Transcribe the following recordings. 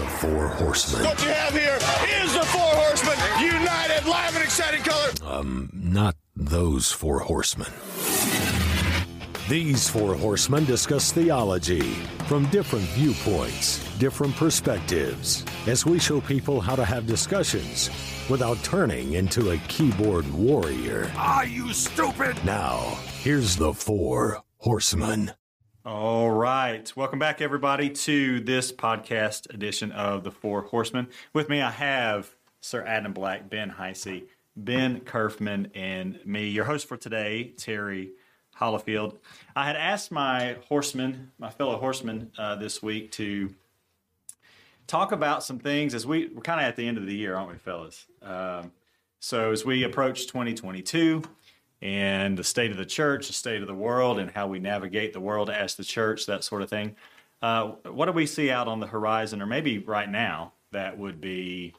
the Four Horsemen. What you have here is the Four Horsemen, united, live, and exciting color. Um, not those Four Horsemen. These Four Horsemen discuss theology from different viewpoints, different perspectives, as we show people how to have discussions without turning into a keyboard warrior. Are you stupid? Now, here's the Four Horsemen. All right. Welcome back, everybody, to this podcast edition of The Four Horsemen. With me, I have Sir Adam Black, Ben Heisey, Ben Kerfman, and me, your host for today, Terry Hollifield. I had asked my horsemen, my fellow horsemen, uh, this week to talk about some things as we, we're kind of at the end of the year, aren't we, fellas? Um, so as we approach 2022, and the state of the church, the state of the world, and how we navigate the world as the church, that sort of thing. Uh, what do we see out on the horizon, or maybe right now, that would be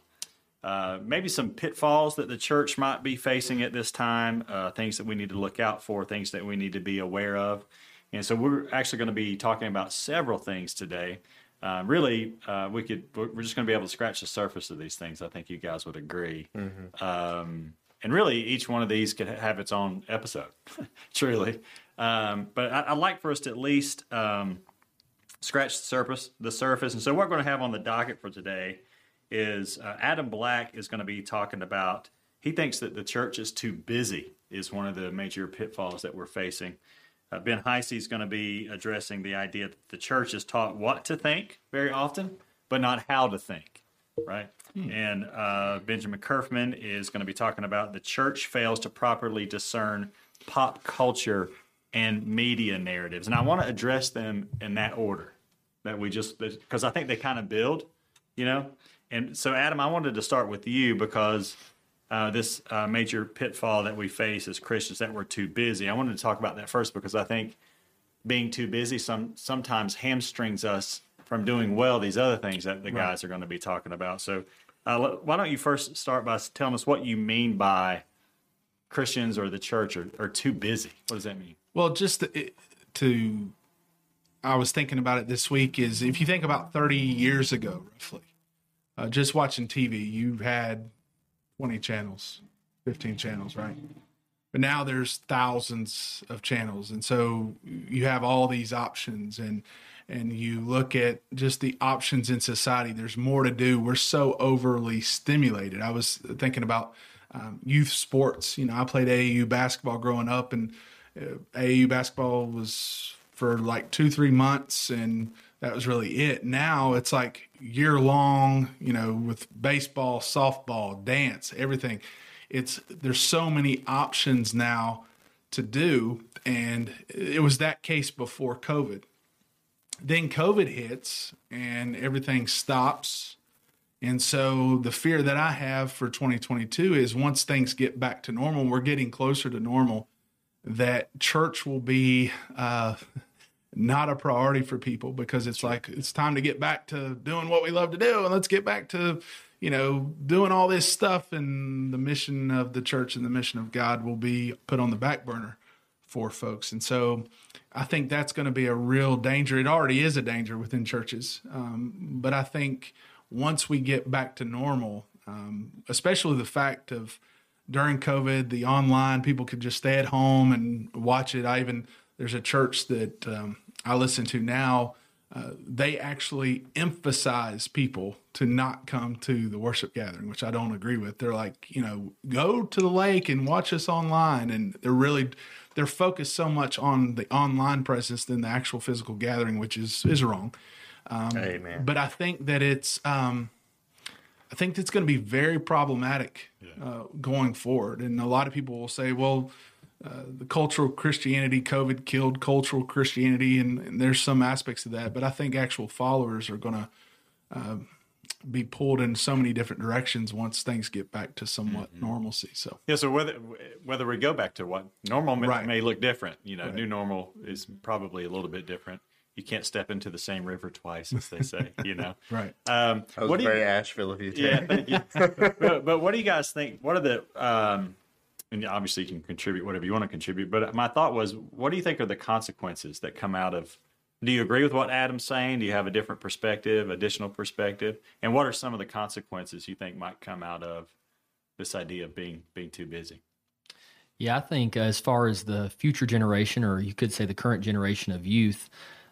uh, maybe some pitfalls that the church might be facing at this time, uh, things that we need to look out for, things that we need to be aware of. And so we're actually going to be talking about several things today. Uh, really, uh, we could we're just going to be able to scratch the surface of these things. I think you guys would agree. Mm-hmm. Um, and really each one of these could have its own episode truly. Um, but I, would like for us to at least um, scratch the surface the surface. And so what we're going to have on the docket for today is uh, adam black is going to be talking about he thinks that the church is too busy is one of the major pitfalls that we're facing. Uh, ben heisey is going to be addressing the idea that the church is taught what to think very often but not how to think right Hmm. And uh, Benjamin Kerfman is going to be talking about the church fails to properly discern pop culture and media narratives. And I want to address them in that order that we just, because I think they kind of build, you know? And so, Adam, I wanted to start with you because uh, this uh, major pitfall that we face as Christians that we're too busy. I wanted to talk about that first because I think being too busy some sometimes hamstrings us from doing well these other things that the guys are going to be talking about. So, uh, why don't you first start by telling us what you mean by Christians or the church are, are too busy? What does that mean? Well, just to, to, I was thinking about it this week is if you think about 30 years ago, roughly, uh, just watching TV, you had 20 channels, 15 channels, right? But now there's thousands of channels. And so you have all these options and, and you look at just the options in society, there's more to do. We're so overly stimulated. I was thinking about um, youth sports. You know, I played AAU basketball growing up, and uh, AAU basketball was for like two, three months, and that was really it. Now it's like year long, you know, with baseball, softball, dance, everything. It's there's so many options now to do, and it was that case before COVID then COVID hits and everything stops. And so the fear that I have for 2022 is once things get back to normal, we're getting closer to normal, that church will be uh, not a priority for people because it's like it's time to get back to doing what we love to do and let's get back to you know doing all this stuff. And the mission of the church and the mission of God will be put on the back burner for folks. And so I think that's going to be a real danger. It already is a danger within churches. Um, but I think once we get back to normal, um, especially the fact of during COVID, the online, people could just stay at home and watch it. I even, there's a church that um, I listen to now. Uh, they actually emphasize people to not come to the worship gathering, which I don't agree with. They're like, you know, go to the lake and watch us online. And they're really, they're focused so much on the online presence than the actual physical gathering, which is is wrong. Um, Amen. But I think that it's um, I think that's going to be very problematic yeah. uh, going forward, and a lot of people will say, well. Uh, the cultural Christianity, COVID killed cultural Christianity, and, and, there's some aspects of that. But I think actual followers are going to uh, be pulled in so many different directions once things get back to somewhat mm-hmm. normalcy. So yeah, so whether whether we go back to what normal may, right. may look different, you know, right. new normal is probably a little bit different. You can't step into the same river twice, as they say. You know, right? Um, that was very you, Asheville of you. Yeah, thank you. but, but, what do you guys think? What are the um, and obviously you can contribute whatever you want to contribute. But my thought was, what do you think are the consequences that come out of Do you agree with what Adam's saying? Do you have a different perspective, additional perspective? And what are some of the consequences you think might come out of this idea of being being too busy? Yeah, I think as far as the future generation, or you could say the current generation of youth,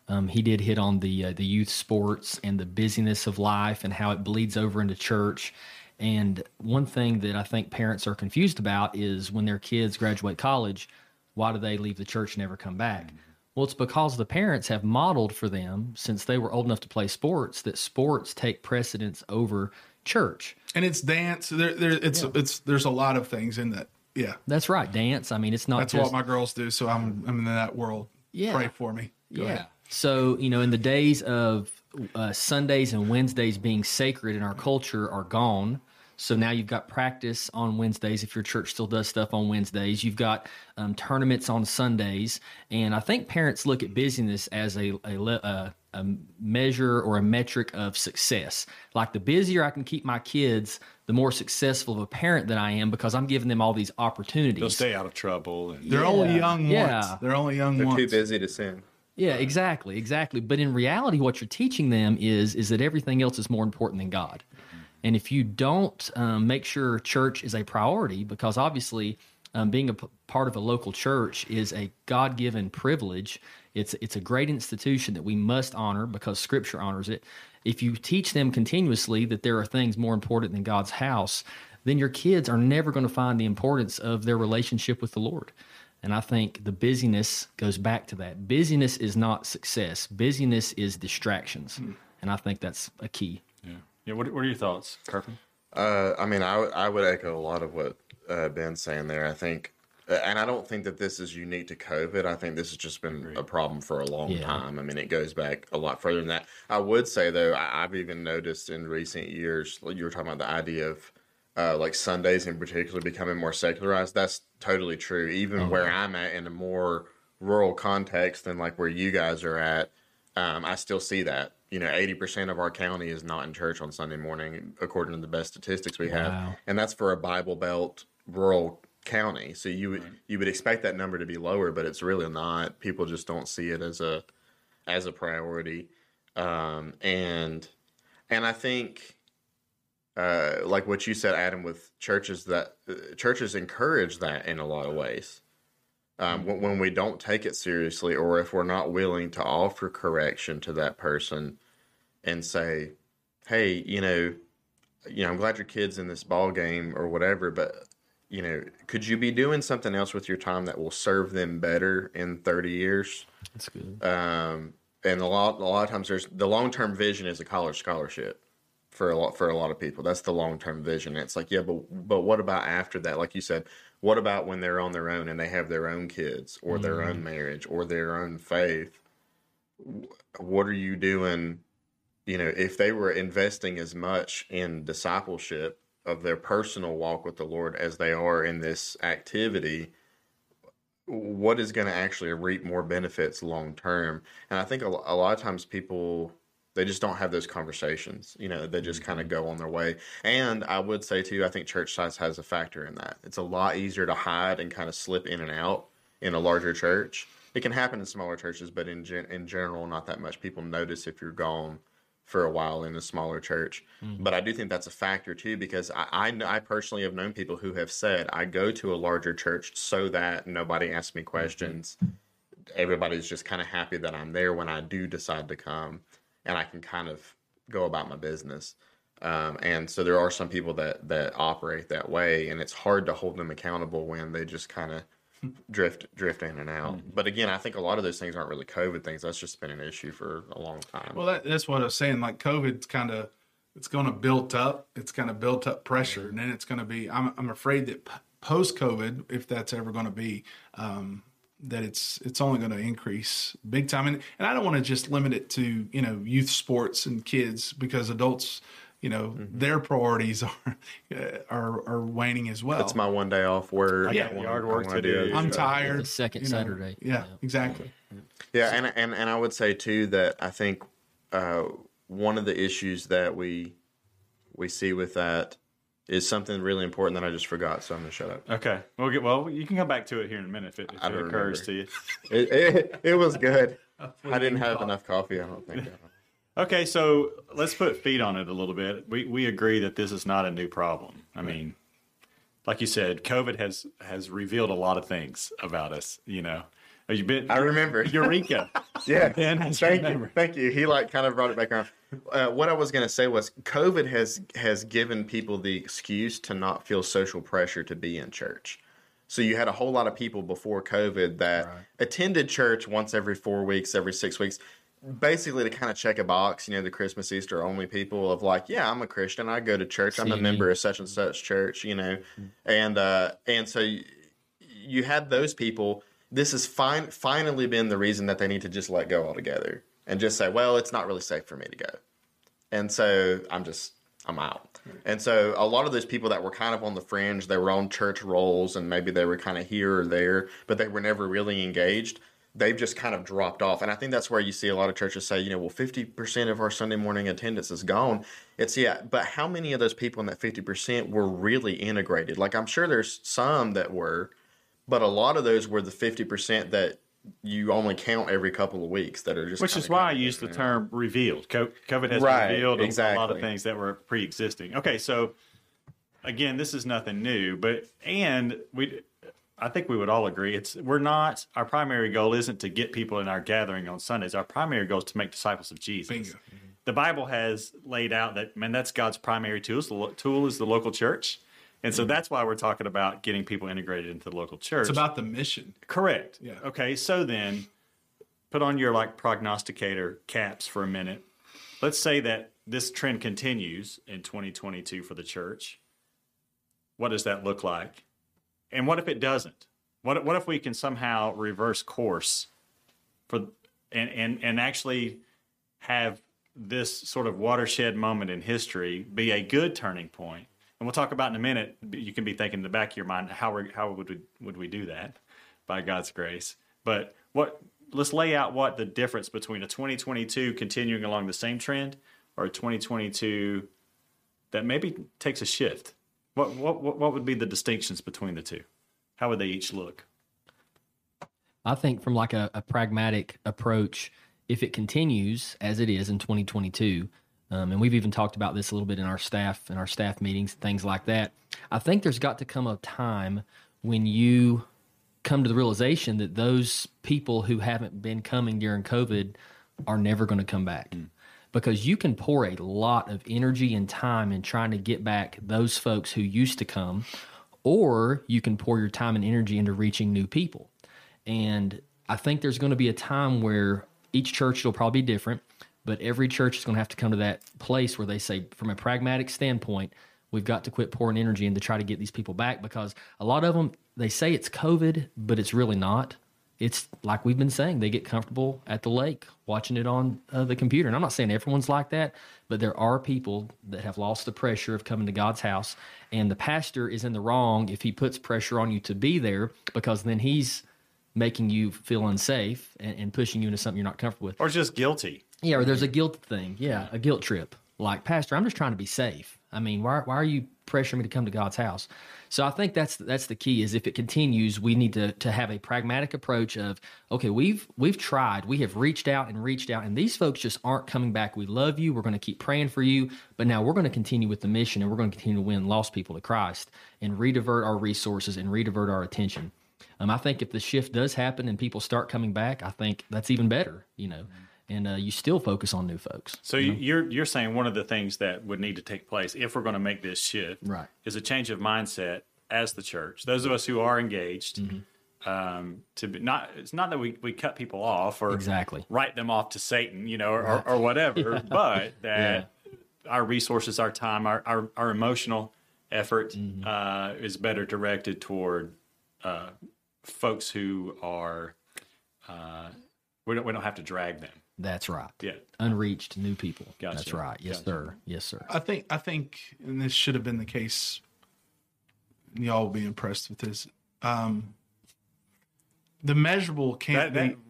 um, he did hit on the uh, the youth sports and the busyness of life and how it bleeds over into church. And one thing that I think parents are confused about is when their kids graduate college, why do they leave the church and never come back? Well, it's because the parents have modeled for them since they were old enough to play sports that sports take precedence over church. And it's dance. There, there, it's it's there's a lot of things in that. Yeah, That's right, dance. I mean, it's not that's just what my girls do. So I'm I'm in that world. Yeah. Pray for me. Go yeah. ahead. So, you know, in the days of uh, Sundays and Wednesdays being sacred in our culture are gone. So now you've got practice on Wednesdays if your church still does stuff on Wednesdays. You've got um, tournaments on Sundays. And I think parents look at busyness as a, a, a, a measure or a metric of success. Like the busier I can keep my kids, the more successful of a parent that I am because I'm giving them all these opportunities. They'll stay out of trouble. And, They're only young Yeah. once. They're only young They're once. too busy to sin. Yeah, exactly, exactly. But in reality, what you're teaching them is is that everything else is more important than God. And if you don't um, make sure church is a priority, because obviously um, being a p- part of a local church is a God given privilege. It's it's a great institution that we must honor because Scripture honors it. If you teach them continuously that there are things more important than God's house, then your kids are never going to find the importance of their relationship with the Lord. And I think the busyness goes back to that. Busyness is not success. Busyness is distractions. And I think that's a key. yeah, what, what are your thoughts, Kerfman? Uh, I mean, I, would- I would echo a lot of what uh, Ben's saying there. I think, uh, and I don't think that this is unique to COVID. I think this has just been a problem for a long Yeah. time. I mean, it goes back a lot further than that. I would say, though, I, I've even noticed in recent years, like you were talking about the idea of uh, like Sundays in particular becoming more secularized. That's totally true. Even where I'm at in a more rural context than like where you guys are at, um, I still see that. You know, 80% of our county is not in church on Sunday morning, according to the best statistics we have. Wow. And that's for a Bible Belt rural county. So you would you would expect that number to be lower, but it's really not. People just don't see it as a as a priority. Um, and and I think uh, like what you said, Adam, with churches that uh, churches encourage that in a lot of ways. Um, when, when we don't take it seriously, or if we're not willing to offer correction to that person and say, "Hey, you know, you know, I'm glad your kid's in this ball game or whatever, but you know, could you be doing something else with your time that will serve them better in 30 years?" That's good. um, and a lot a lot of times there's the long term vision is a college scholarship for a lot for a lot of people. That's the long term vision. It's like yeah, but but what about after that? Like you said, what about when they're on their own and they have their own kids or their own mm. marriage or their own faith? What are you doing? You know, if they were investing as much in discipleship of their personal walk with the Lord as they are in this activity, what is going to actually reap more benefits long term and i think a, a lot of times people they just don't have those conversations you know they just mm-hmm. kind of go on their way. And i would say too i think church size has a factor in that. It's a lot easier to hide and kind of slip in and out in a larger church. It can happen in smaller churches but in, gen- in general not that much. People notice if you're gone for a while in a smaller church. Mm. But I do think that's a factor too, because I, I, I personally have known people who have said, I go to a larger church so that nobody asks me mm-hmm. questions. Everybody's just kind of happy that I'm there when I do decide to come and I can kind of go about my business. Um, and so there are some people that, that operate that way, and it's hard to hold them accountable when they just kind of drift drift in and out. But again, I think a lot of those things aren't really COVID things. That's just been an issue for a long time. Well, that, that's what I was saying. Like COVID's kind of, it's going to build up. It's kind of built up pressure, and then it's going to be. I'm I'm afraid that post COVID, if that's ever going to be, um, that it's it's only going to increase big time. And and I don't want to just limit it to you know youth sports and kids because adults. You know their priorities are are are waning as well. It's my one day off work. Yeah. I wanna- Yard I work wanna to do. other I'm stuff. tired. The second you know. Saturday. Yeah, exactly. Yeah, and and and I would say too that I think uh, one of the issues that we we see with that is something really important that I just forgot. So I'm gonna shut up. Okay, we'll get. Well, you can come back to it here in a minute if it, if it occurs remember. to you. It, it, it was good. I didn't have enough coffee. I don't think. Okay, so let's put feet on it a little bit. We we agree that this is not a new problem. I mean, like you said, COVID has has revealed a lot of things about us. You know, you been? I remember. Eureka. Yeah. Thank you. Thank you. He like kind of brought it back around. Uh, what I was going to say was COVID has has given people the excuse to not feel social pressure to be in church. So you had a whole lot of people before COVID that attended church once every four weeks, every six weeks, basically to kind of check a box. You know, the Christmas Easter only people of like, yeah, I'm a Christian. I go to church. I'm a member of such and such church. You know, and uh, and so you, you had those people. This has fin- finally been the reason that they need to just let go altogether and just say, well, it's not really safe for me to go. And so I'm just, I'm out. And so a lot of those people that were kind of on the fringe, they were on church rolls and maybe they were kind of here or there, but they were never really engaged. They've just kind of dropped off. And I think that's where you see a lot of churches say, you know, well, 50% of our Sunday morning attendance is gone. It's, yeah, but how many of those people in that 50% were really integrated? Like, I'm sure there's some that were, but a lot of those were the 50% that you only count every couple of weeks that are just Which is why I use the in. term revealed. COVID has Right, revealed a- a lot of things that were pre-existing. Okay, so again, this is nothing new, but and we, I think we would all agree it's we're not our primary goal isn't to get people in our gathering on Sundays. Our primary goal is to make disciples of Jesus. Bingo. The Bible has laid out that man, that's God's primary tool. The tool is the local church. And so mm. that's why we're talking about getting people integrated into the local church. It's about the mission. Correct. Yeah. Okay. So then, put on your like prognosticator caps for a minute. Let's say that this trend continues in 2022 for the church. What does that look like? And what if it doesn't? What what if we can somehow reverse course for and and and actually have this sort of watershed moment in history be a good turning point? And we'll talk about in a minute. You can be thinking in the back of your mind how we how would we would we do that by God's grace? But what let's lay out what the difference between a 2022 continuing along the same trend or a 2022 that maybe takes a shift. What what what would be the distinctions between the two? How would they each look? I think from like a, a pragmatic approach, if it continues as it is in 2022, um, and we've even talked about this a little bit in our staff in our staff meetings, things like that. I think there's got to come a time when you come to the realization that those people who haven't been coming during COVID are never going to come back. Because you can pour a lot of energy and time in trying to get back those folks who used to come, or you can pour your time and energy into reaching new people. And I think there's going to be a time where each church will probably be different, but every church is going to have to come to that place where they say, from a pragmatic standpoint, we've got to quit pouring energy in to try to get these people back because a lot of them, they say it's COVID, but it's really not. It's like we've been saying, they get comfortable at the lake watching it on uh, the computer. And I'm not saying everyone's like that, but there are people that have lost the pressure of coming to God's house. And the pastor is in the wrong if he puts pressure on you to be there because then he's making you feel unsafe and, and pushing you into something you're not comfortable with. Or just guilty? Yeah, or there's a guilt thing. Yeah, a guilt trip. Like, Pastor, I'm just trying to be safe. I mean, why, why are you pressuring me to come to God's house? So I think that's that's the key. Is if it continues, we need to to have a pragmatic approach of okay, we've we've tried, we have reached out and reached out, and these folks just aren't coming back. We love you. We're going to keep praying for you, but now we're going to continue with the mission, and we're going to continue to win lost people to Christ and redivert our resources and redivert our attention. Um, I think if the shift does happen and people start coming back, I think that's even better. You know, and uh, you still focus on new folks. So you you're you're saying one of the things that would need to take place if we're going to make this shift, Right. is a change of mindset as the church. Those of us who are engaged, um, to be not it's not that we, we cut people off or Exactly. write them off to Satan, you know, or, or, or whatever, but that our resources, our time, our our, our emotional effort uh, is better directed toward uh, folks who are. Uh, we don't we don't have to drag them. That's right. Yeah. Unreached new people. Gotcha. That's right. Yes, Gotcha. sir. Yes, sir. I think I think, and this should have been the case. and Y'all will be impressed with this. Um, the measurable can't That, that, be.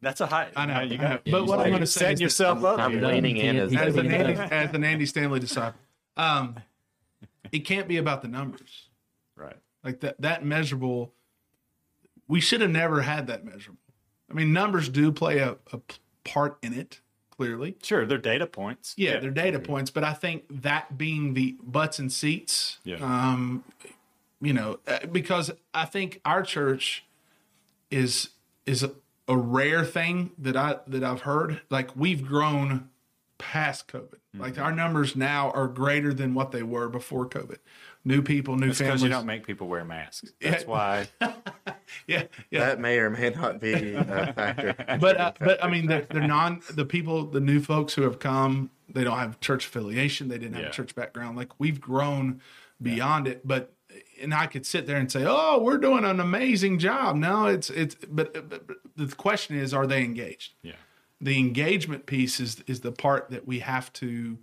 that's a high. I know, you I got, know. But what I'm gonna say setting is that yourself up. I'm here. leaning in as, He- as an Andy, as an Andy Stanley disciple. Um, it can't be about the numbers. Right. Like that that measurable. We should have never had that measurable. I mean, numbers do play a, a part in it, clearly. Sure, they're data points. Yeah, they're data points, but I think that being the butts and seats, Yeah. um, you know, uh, because I think our church is is a, a rare thing that I that I've heard. Like we've grown past COVID. Like our numbers now are greater than what they were before COVID. New people, new It's because families. you don't make people wear masks. That's Yeah. why. yeah, yeah. That may or may not be a factor. but uh, but I mean they're, they're non the people the new folks who have come they don't have church affiliation they didn't have Yeah. a church background like we've grown beyond it but and I could sit there and say oh we're doing an amazing job no it's it's but, but, but the question is are they engaged Yeah. the engagement piece is is the part that we have to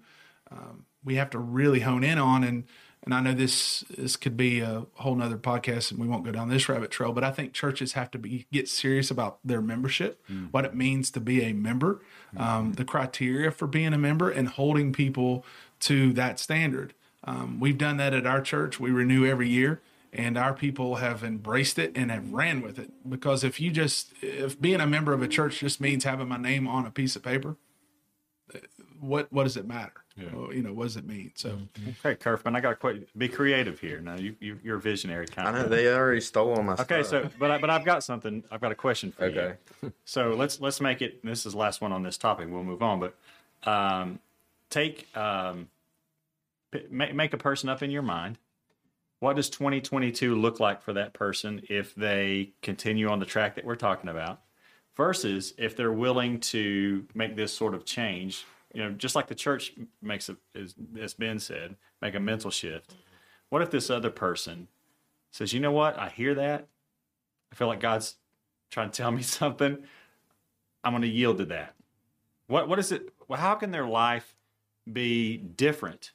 um, we have to really hone in on and and I know this this could be a whole nother podcast and we won't go down this rabbit trail but I think churches have to be get serious about their membership what it means to be a member um, the criteria for being a member and holding people to that standard. Um, we've done that at our church. We renew every year and our people have embraced it and have ran with it. Because if you just if being a member of a church just means having my name on a piece of paper what what does it matter Well, you know what does it mean so Okay, Kerfman, I got to quit. Be creative here. Now you, you you're a visionary kind I of. know they already stole all my Okay, stuff. so but I, but I've got something. I've got a question for you. Okay. you. So let's let's make it. This is the last one on this topic. We'll move on, but um, take um, p- make make a person up in your mind. What does 2022 look like for that person if they continue on the track that we're talking about, versus if they're willing to make this sort of change? You know, just like the church makes a, as, as Ben said, make a mental shift. What if this other person says, "You know what? I hear that. I feel like God's trying to tell me something. I'm going to yield to that. What what is it? Well, how can their life be different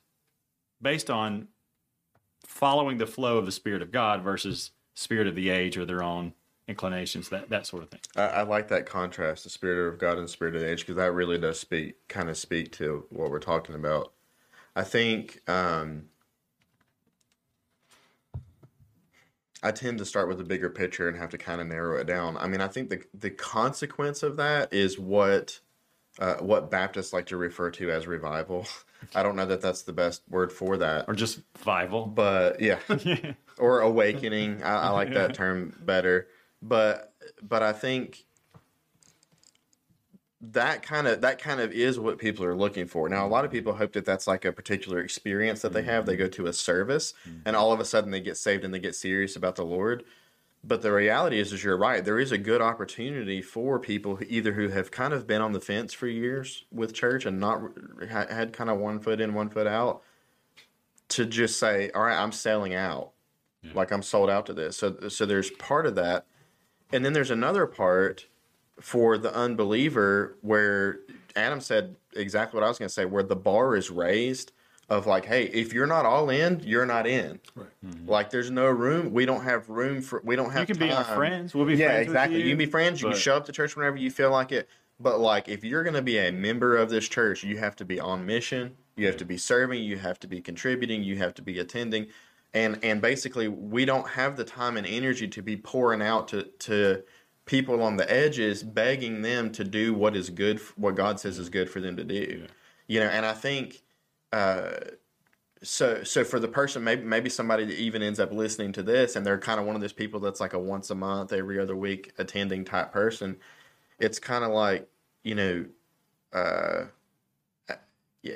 based on following the flow of the Spirit of God versus spirit of the age or their own inclinations, that that sort of thing? I, I like that contrast, the spirit of God and the spirit of the age, because that really does speak, kind of speak to what we're talking about. I think um, I tend to start with the bigger picture and have to kind of narrow it down. I mean, I think the the consequence of that is what uh, what Baptists like to refer to as revival. I don't know that that's the best word for that, Or just vival? but yeah, or awakening. I, I like that term better. But but I think that kind of that kind of is what people are looking for. Now, a lot of people hope that that's like a particular experience that they have. They go to a service, mm-hmm. and all of a sudden they get saved and they get serious about the Lord. But the reality is, is you're right. There is a good opportunity for people who either who have kind of been on the fence for years with church and not had kind of one foot in, one foot out, to just say, "All right, I'm selling out. Like I'm sold out to this." So, so there's part of that, and then there's another part for the unbeliever where Adam said exactly what I was going to say, where the bar is raised of like, hey, if you're not all in, you're not in. Right. Mm-hmm. Like, there's no room. We don't have room for. We don't have. You can be our friends. We'll be yeah, friends with exactly. you, can be friends. You can show up to church whenever you feel like it. But like, if you're going to be a member of this church, you have to be on mission. You have to be serving. You have to be contributing. You have to be attending. And and basically, we don't have the time and energy to be pouring out to to people on the edges, begging them to do what is good, what God says is good for them to do. You know, and I think. Uh, so so for the person maybe maybe somebody that even ends up listening to this and they're kind of one of those people that's like a once a month every other week attending type person it's kind of like you know uh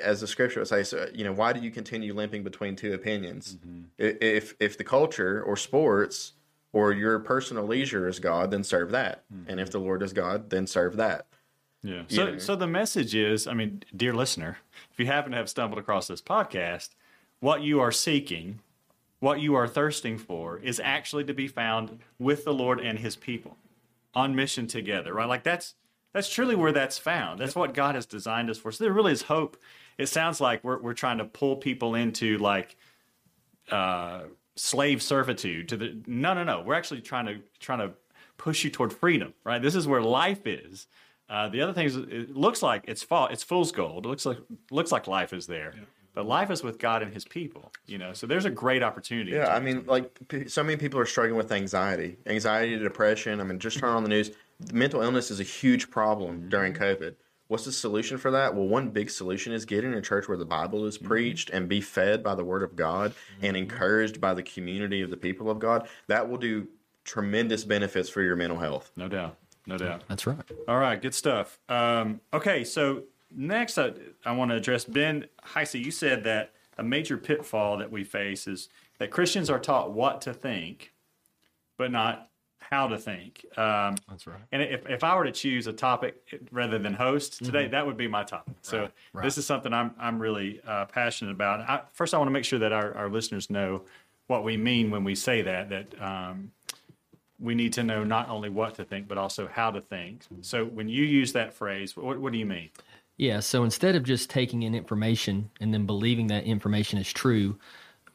as the scripture would say so you know why do you continue limping between two opinions mm-hmm. I if if the culture or sports or your personal leisure is god then serve that mm-hmm. and if the lord is god then serve that Yeah. So, know. so the message is, I mean, dear listener, if you happen to have stumbled across this podcast, what you are seeking, what you are thirsting for, is actually to be found with the Lord and His people, on mission together. Right? Like that's that's truly where that's found. That's what God has designed us for. So there really is hope. It sounds like we're we're trying to pull people into like uh, slave servitude to the no no no we're actually trying to trying to push you toward freedom right this is where life is uh, the other thing is it looks like it's fall it's fool's gold it looks like looks like life is there but life is with god and his people you know so there's a great opportunity Yeah, I mean, like p- so many people are struggling with anxiety, anxiety, depression. I mean, just turn on the news. Mental illness is a huge problem during COVID. What's the solution for that? Well, one big solution is get in a church where the Bible is preached and be fed by the Word of God and encouraged by the community of the people of God. That will do tremendous benefits for your mental health. No doubt. No doubt. That's right. All right, good stuff. Um, okay, so next I, I want to address Ben Heisey. You said that a major pitfall that we face is that Christians are taught what to think, but not how to think. Um, That's right. and if, if I were to choose a topic rather than host today, that would be my topic. So right. this is something I'm I'm really uh, passionate about. I, first, I want to make sure that our, our listeners know what we mean when we say that. That um, we need to know not only what to think, but also how to think. So when you use that phrase, what, what do you mean? Yeah, so instead of just taking in information and then believing that information is true,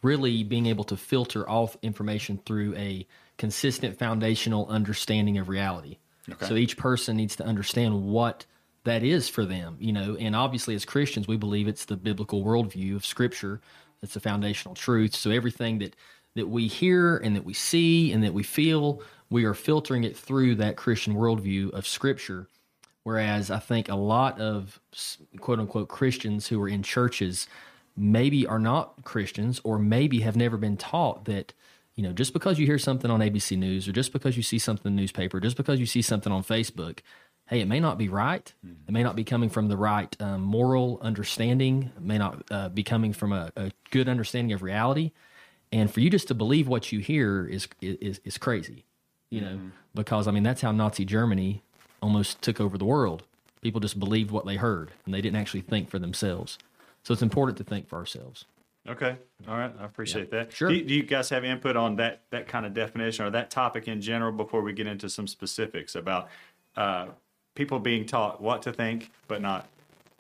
really being able to filter off information through a consistent foundational understanding of reality. So each person needs to understand what that is for them, you know, and obviously as Christians, we believe it's the biblical worldview of scripture. That's the foundational truth. So everything that that we hear and that we see and that we feel, we are filtering it through that Christian worldview of scripture. Whereas I think a lot of quote unquote Christians who are in churches maybe are not Christians or maybe have never been taught that, you know, just because you hear something on ABC News or just because you see something in the newspaper, just because you see something on Facebook, hey, it may not be right. It may not be coming from the right um, moral understanding, it may not uh, be coming from a, a good understanding of reality. And for you just to believe what you hear is is is crazy, you know, because I mean that's how Nazi Germany almost took over the world. People just believed what they heard, and they didn't actually think for themselves. So it's important to think for ourselves. Okay. All right. I appreciate that. Sure. Do, do you guys have input on that that kind of definition or that topic in general before we get into some specifics about uh, people being taught what to think but not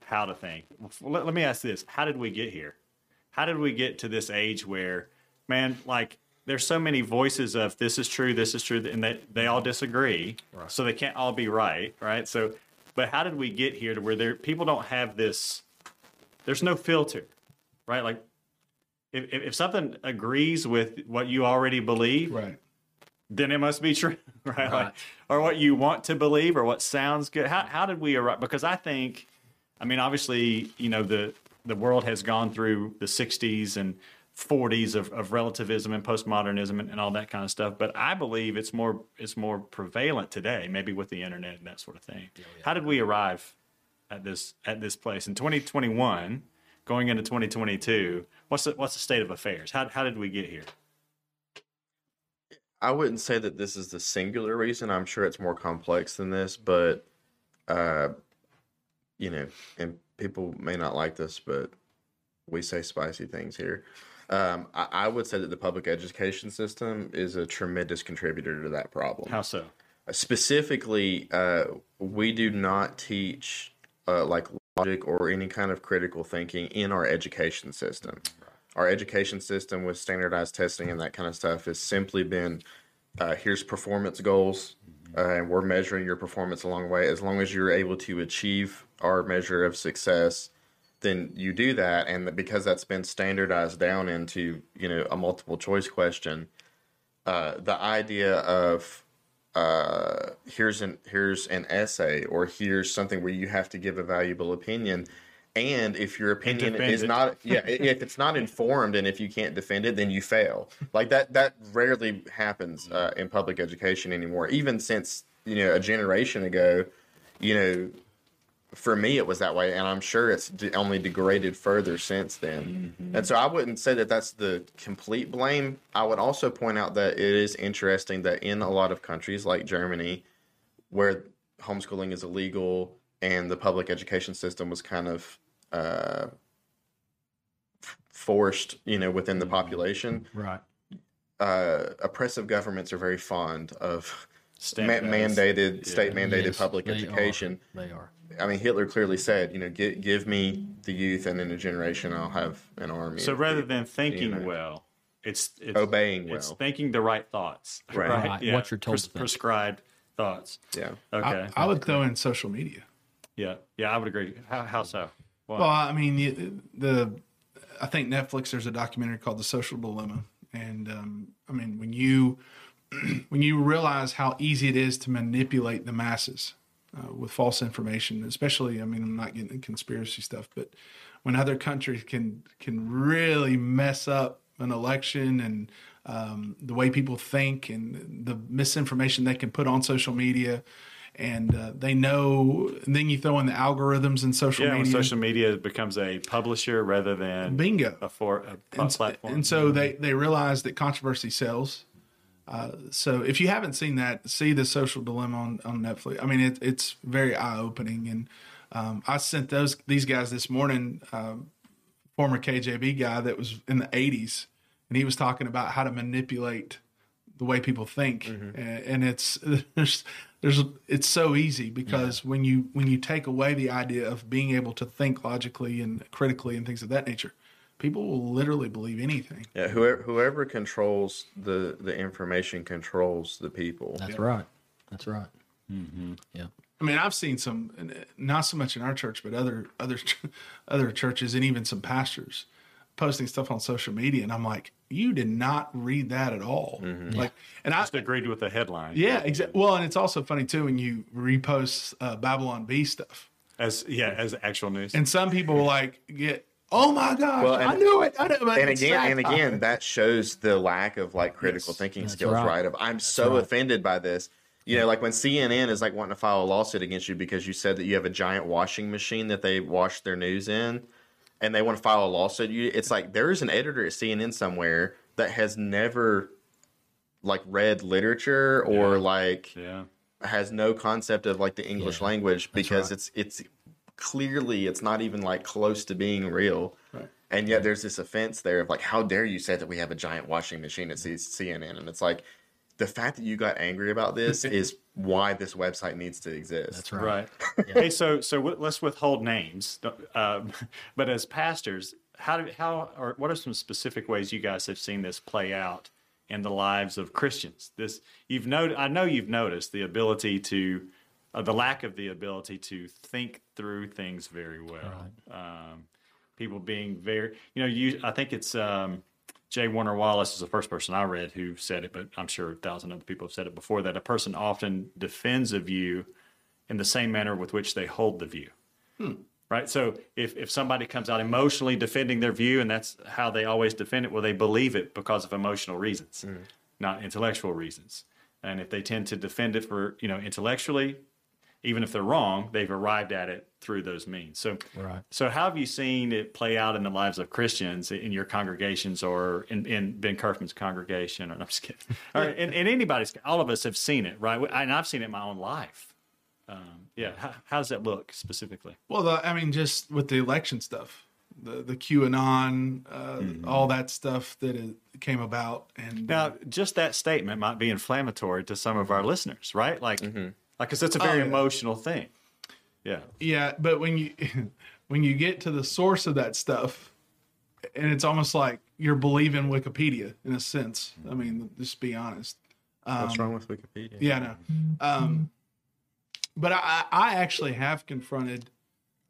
how to think? Let, let me ask this: How did we get here? How did we get to this age where, man, like there's so many voices of this is true, this is true, and they they all disagree, so they can't all be right, right? So, but how did we get here to where there people don't have this? There's no filter, right? Like if, if if something agrees with what you already believe, Right. then it must be true, right? Like, or what you want to believe, or what sounds good. How how did we arrive? Because I think, I mean, obviously, you know, the the world has gone through the '60s and '40s of, of relativism and postmodernism and, and all that kind of stuff. But I believe it's more it's more prevalent today, maybe with the internet and that sort of thing. How did we arrive at this at this place in 2021? Going into 2022, what's the, what's the state of affairs? How, how did we get here? I wouldn't say that this is the singular reason. I'm sure it's more complex than this, but uh, you know, and people may not like this, but we say spicy things here. Um, I, I would say that the public education system is a tremendous contributor to that problem. How so? Specifically, uh, we do not teach uh, like logic or any kind of critical thinking in our education system. Our education system with standardized testing and that kind of stuff has simply been uh, here's performance goals, uh, and we're measuring your performance along the way. As long as you're able to achieve our measure of success, then you do that. And because that's been standardized down into you know a multiple choice question, uh, the idea of uh, here's an here's an essay or here's something where you have to give a valuable opinion. And if your opinion is not yeah if it's not informed and if you can't defend it then you fail. Like that that rarely happens uh, in public education anymore. Even since you know a generation ago you know for me it was that way and i'm sure it's de- only degraded further since then. And so i wouldn't say that that's the complete blame. I would also point out that it is interesting that in a lot of countries like germany where homeschooling is illegal and the public education system was kind of uh, f- forced you know within the population Right. uh, oppressive governments are very fond of ma- mandated state mandated Yes, public they are. education. They are. I mean, Hitler clearly said, you know, give, give me the youth, and in a generation, I'll have an army. So rather people." than thinking know. well, it's, it's Obeying It's well. thinking the right thoughts. Right. Right, what you're told to think. Prescribed thoughts. yeah, Okay. I, I would throw in social media. yeah. Yeah. I would agree. How, how so? Why? Well, I mean, you- the I think Netflix there's a documentary called The Social Dilemma, and um, I mean, when you when you realize how easy it is to manipulate the masses uh, with false information, especially, I mean, I'm not getting into conspiracy stuff, but when other countries can can really mess up an election and um, the way people think and the misinformation they can put on social media. And uh, they know, and then you throw in the algorithms and social Yeah, media. social media becomes a publisher rather than Bingo. a, for, a and, platform. and so they they realize that controversy sells. Uh, so if you haven't seen that, see the Social Dilemma on, on Netflix. I mean, it, it's very eye opening, and um, I sent those these guys this morning. Um, former KGB guy that was in the '80s, and he was talking about how to manipulate the way people think, and, and it's there's there's it's so easy because when you when you take away the idea of being able to think logically and critically and things of that nature, people will literally believe anything. Yeah, whoever whoever controls the the information controls the people. That's right. That's right. Mm-hmm. Yeah. I mean, I've seen some, uh, not so much in our church, but other other other churches, and even some pastors posting stuff on social media, and I'm like, you did not read that at all. Mm-hmm. Like, and I just agreed with the headline. yeah, exactly. Well, and it's also funny too when you repost uh, Babylon Bee stuff, As yeah, as actual news. and some people will like get, oh my gosh, Well, I and- knew it, I knew it. and again and again that shows the lack of like critical thinking skills right. right. of i'm so offended by this you know like when cnn is like wanting to file a lawsuit against you because you said that you have a giant washing machine that they wash their news in and they want to file a lawsuit you it's like there is an editor at cnn somewhere that has never like read literature or like yeah. has no concept of like the English language because it's it's clearly it's not even like close to being real. Right. And yet there's this offense there of like, how dare you say that we have a giant washing machine at C- CNN? And it's like, the fact that you got angry about this is why this website needs to exist. That's right. Right. Hey, so so w- let's withhold names, um, but as pastors, how do, how or what are some specific ways you guys have seen this play out in the lives of Christians? This you've noted. I know you've noticed the ability to, uh, the lack of the ability to think through things very well. Um, people being very, you know, you. I think it's. Um, J. Warner Wallace is the first person I read who said it, but I'm sure a thousand other people have said it before that a person often defends a view in the same manner with which they hold the view. Right. So if, if somebody comes out emotionally defending their view and that's how they always defend it, well, they believe it because of emotional reasons, not intellectual reasons. And if they tend to defend it for, you know, intellectually, even if they're wrong, they've arrived at it through those means. So, Right. so how have you seen it play out in the lives of Christians in your congregations or in, in Ben Kerfman's congregation? Or, I'm just kidding. Or in, in anybody's, all of us have seen it, right? And I've seen it in my own life. Um, yeah. How, how does that look specifically? Well, the, I mean, just with the election stuff, the the QAnon, uh, all that stuff that it came about, and Now, just that statement might be inflammatory to some of our listeners, right? Like, like, cause it's a very yeah. emotional thing. Yeah. Yeah, but when you when you get to the source of that stuff, and it's almost like you're believing Wikipedia in a sense. I mean, just be honest. What's wrong with Wikipedia? Yeah, no. Um, but I, I actually have confronted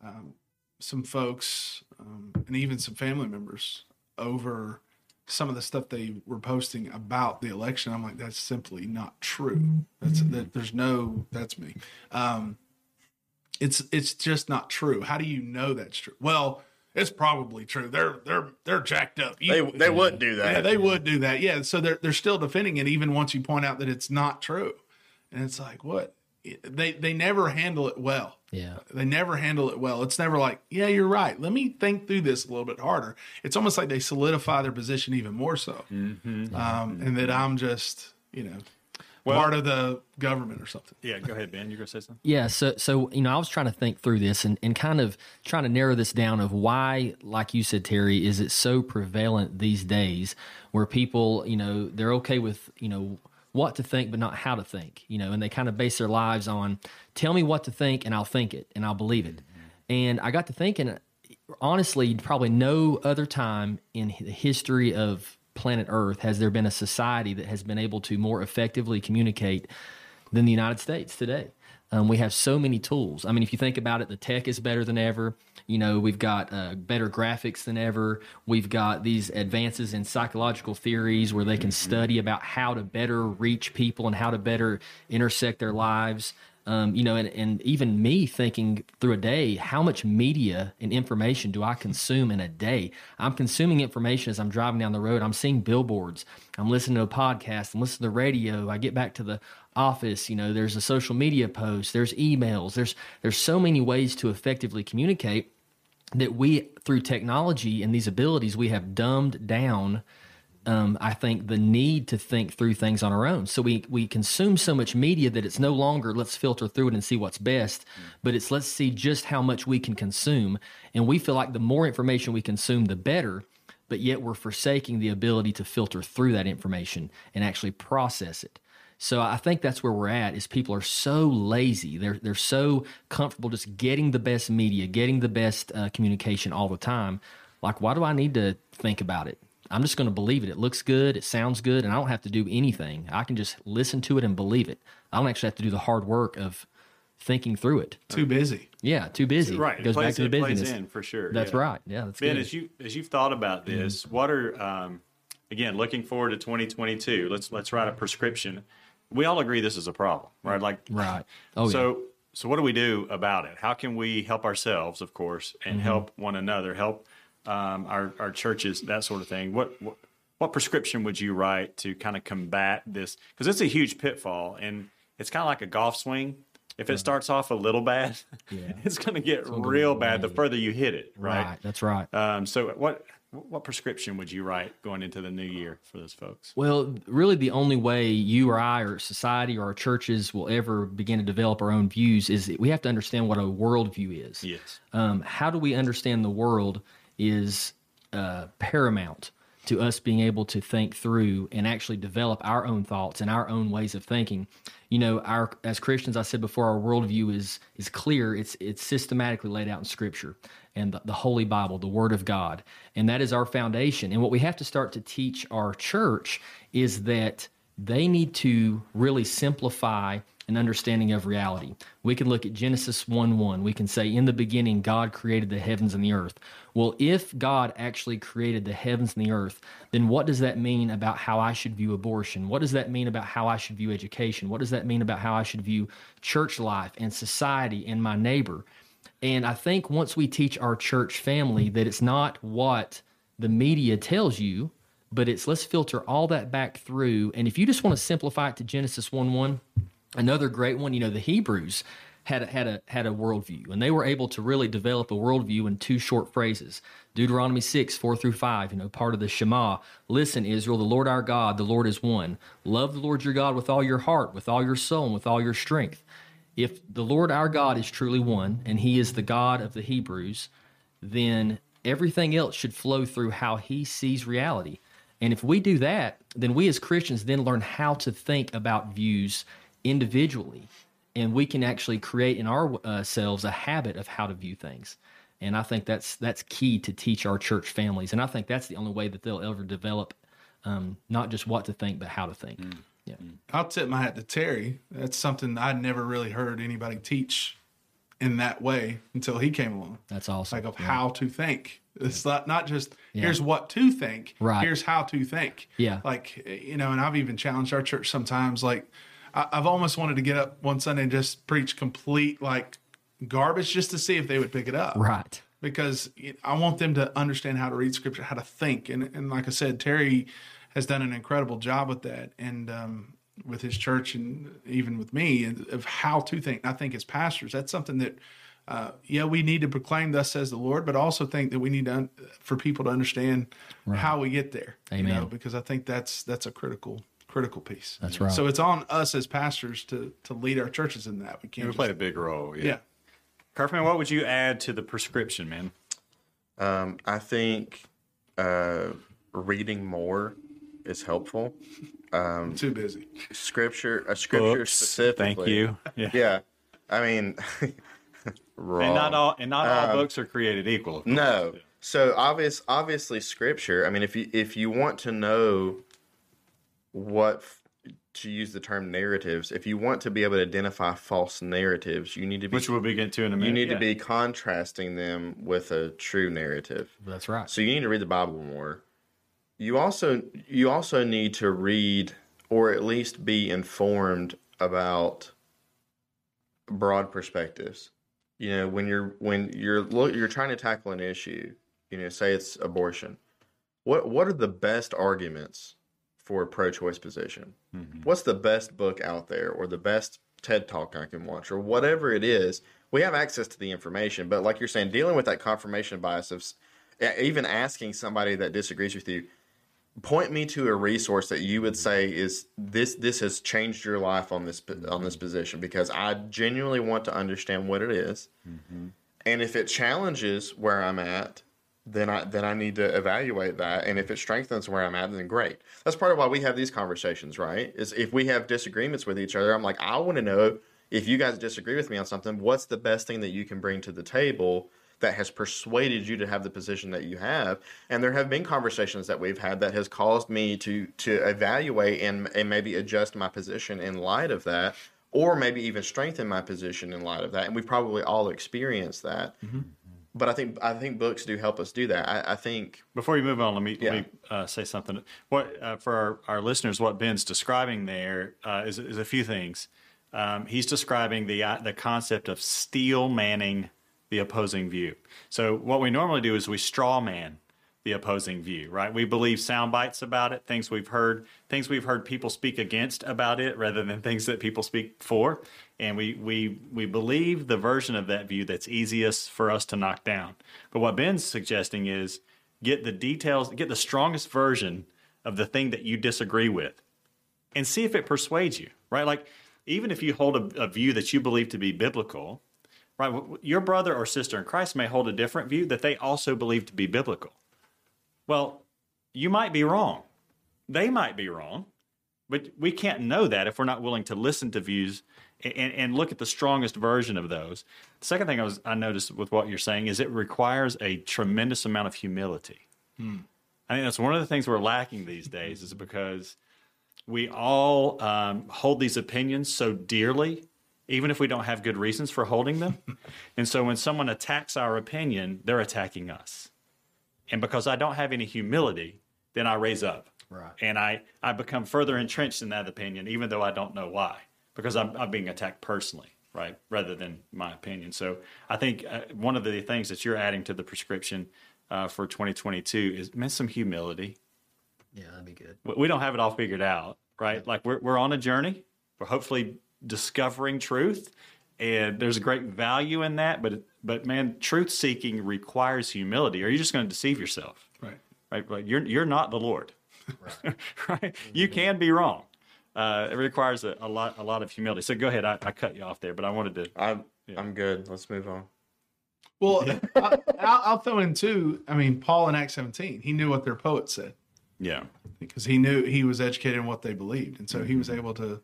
um, some folks um, and even some family members over some of the stuff they were posting about the election. I'm like, that's simply not true. That's that. There's no. That's me. Um, it's it's just not true. How do you know that's true? Well, it's probably true. They're they're they're jacked up. You- They, they would do that. yeah, they would do that. Yeah, so they're they're still defending it even once you point out that it's not true. And it's like, what? They they never handle it well. Yeah. They never handle it well. It's never like, yeah, you're right. Let me think through this a little bit harder. It's almost like they solidify their position even more so. Um, and that I'm just, you know, part of the government or something. Yeah. Go ahead, Ben. You're going to say something? Yeah, so so you know, I was trying to think through this and, and kind of trying to narrow this down of why, like you said, Terry, is it so prevalent these days where people, you know, they're okay with, you know, what to think but not how to think, you know, and they kind of base their lives on tell me what to think and I'll think it and I'll believe it. And I got to thinking honestly, probably no other time in the history of planet Earth has there been a society that has been able to more effectively communicate than the United States today. Um, we have so many tools. I mean, if you think about it, the tech is better than ever. You know, we've got uh, better graphics than ever. We've got these advances in psychological theories where they can study about how to better reach people and how to better intersect their lives. Um, you know, and, and even me thinking through a day, how much media and information do I consume in a day? I'm consuming information as I'm driving down the road. I'm seeing billboards. I'm listening to a podcast. I'm listening to the radio. I get back to the office. You know, there's a social media post. There's emails. There's there's so many ways to effectively communicate that we through technology and these abilities we have dumbed down um, I think the need to think through things on our own. So we we consume so much media that it's no longer let's filter through it and see what's best, but it's let's see just how much we can consume. And we feel like the more information we consume, the better. But yet we're forsaking the ability to filter through that information and actually process it. So I think that's where we're at is people are so lazy. They're they're so comfortable just getting the best media, getting the best uh, communication all the time. Like, why do I need to think about it? I'm just going to believe it. It looks good, it sounds good, and I don't have to do anything. I can just listen to it and believe it. I don't actually have to do the hard work of thinking through it. Too busy. Yeah, too busy. Right. It goes plays, back to the business. plays in for sure. That's yeah. right. Yeah, that's Ben, good. as you as you've thought about this, what are um, again looking forward to 2022? Let's let's write a prescription. We all agree this is a problem, right? Like right. Oh, so yeah. so what do we do about it? How can we help ourselves, of course, and Mm-hmm. help one another, help um, our our churches, that sort of thing? What, what what prescription would you write to kind of combat this? Because it's a huge pitfall, and it's kind of like a golf swing. If it starts off a little bad, it's going to get real bad the further you hit it, right? Right. That's right. Um, so what what prescription would you write going into the new year for those folks? Well, really, the only way you or I or society or our churches will ever begin to develop our own views is we have to understand what a worldview is. Yes. Um, how do we understand the world is uh, paramount to us being able to think through and actually develop our own thoughts and our own ways of thinking. You know, our as Christians, I said before, our worldview is is clear. It's it's systematically laid out in Scripture and the, the Holy Bible, the Word of God, and that is our foundation. And what we have to start to teach our church is that they need to really simplify an understanding of reality. We can look at Genesis 1 1. We can say, In the beginning, God created the heavens and the earth. Well, if God actually created the heavens and the earth, then what does that mean about how I should view abortion? What does that mean about how I should view education? What does that mean about how I should view church life and society and my neighbor? And I think once we teach our church family that it's not what the media tells you, but it's let's filter all that back through. And if you just want to simplify it to Genesis 1 1, another great one, you know, the Hebrews had a, had a had a worldview, and they were able to really develop a worldview in two short phrases. Deuteronomy six four through five, you know, part of the Shema. Listen, Israel, the Lord our God, the Lord is one. Love the Lord your God with all your heart, with all your soul, and with all your strength. If the Lord our God is truly one, and He is the God of the Hebrews, then everything else should flow through how He sees reality. And if we do that, then we as Christians then learn how to think about views individually and we can actually create in ourselves uh, a habit of how to view things and i think that's that's key to teach our church families and i think that's the only way that they'll ever develop um, not just what to think but how to think mm. yeah mm. I'll tip my hat to Terry. That's something I'd never really heard anybody teach in that way until he came along. that's awesome Like of Yeah. how to think. It's not not just here's what to think. Right. Here's how to think. Yeah. Like eh, you know, and I've even challenged our church sometimes. Like I, I've almost wanted to get up one Sunday and just preach complete like garbage just to see if they would pick it up. right because I want them to understand how to read scripture, how to think. And, and like I said, Terry has done an incredible job with that and um, with his church and even with me and of how to think. I think as pastors, that's something that, uh, yeah, we need to proclaim thus says the Lord, but also think that we need to, un- for people to understand how we get there. You Amen. know, because I think that's, that's a critical, critical piece. That's right. So it's on us as pastors to, to lead our churches in that. We can't We just- played a big role. Yeah. yeah. Kerfman, what would you add to the prescription, man? Um, I think uh, reading more is helpful. Too busy. Scripture, a scripture Books. specifically. Thank you. Yeah. Yeah, I mean, wrong. And not all and not all Um, books are created equal. of. No. So obvious, obviously, scripture. I mean, if you if you want to know what to use the term narratives, if you want to be able to identify false narratives, you need to be Which we'll be getting to in a minute. you need Yeah. to be contrasting them with a true narrative. That's right. So you need to read the Bible more. You also you also need to read or at least be informed about broad perspectives. You know, when you're when you're look you're trying to tackle an issue, you know, say it's abortion. What what are the best arguments for a pro-choice position? Mm-hmm. What's the best book out there or the best TED talk I can watch or whatever it is? We have access to the information, but like you're saying, dealing with that confirmation bias of even asking somebody that disagrees with you, point me to a resource that you would mm-hmm. say is this this has changed your life on this on this mm-hmm. position because I genuinely want to understand what it is. and if it challenges where I'm at, then I then I need to evaluate that, and if it strengthens where I'm at, then great. That's part of why we have these conversations, right? Is if we have disagreements with each other, I'm like, I want to know if you guys disagree with me on something, what's the best thing that you can bring to the table that has persuaded you to have the position that you have and there have been conversations that we've had that has caused me to to evaluate and, and maybe adjust my position in light of that or maybe even strengthen my position in light of that and we've probably all experienced that mm-hmm. But i think i think books do help us do that i, I think Before you move on, let me Yeah. let me uh, say something. What uh, for our, our listeners? What Ben's describing there uh, is is a few things. Um, he's describing the uh, the concept of steel manning the opposing view. So what we normally do is we straw man the opposing view, right? We believe sound bites about it, things we've heard, things we've heard people speak against about it, rather than things that people speak for, and we we we believe the version of that view that's easiest for us to knock down. But what Ben's suggesting is get the details, get the strongest version of the thing that you disagree with, and see if it persuades you, right? Like even if you hold a, a view that you believe to be biblical, right? Your brother or sister in Christ may hold a different view that they also believe to be biblical. Well, you might be wrong. They might be wrong, but we can't know that if we're not willing to listen to views and, and look at the strongest version of those. The second thing I was I noticed with what you're saying is it requires a tremendous amount of humility. I think that's one of the things we're lacking these days is because we all um, hold these opinions so dearly, even if we don't have good reasons for holding them. and so when someone attacks our opinion, they're attacking us. And because I don't have any humility, then I raise up. Right. And I, I become further entrenched in that opinion, even though I don't know why, because I'm, I'm being attacked personally, right, rather than my opinion. So I think uh, one of the things that you're adding to the prescription uh, for 2022 is man, some humility. Yeah, that'd be good. We- We don't have it all figured out, right? Like we're, we're on a journey. We're hopefully discovering truth, and there's a great value in that. But but man, truth seeking requires humility, or you're just going to deceive yourself Right. right? But you're you're not the Lord, right? You can be wrong. Uh, it requires a, a lot a lot of humility. So go ahead. I, I cut you off there, but I wanted to. i'm i'm good let's move on Well, I, I'll, I'll throw in too. I mean, Paul in Acts 17, he knew what their poet said Yeah, because he knew he was educated in what they believed, and so he was able to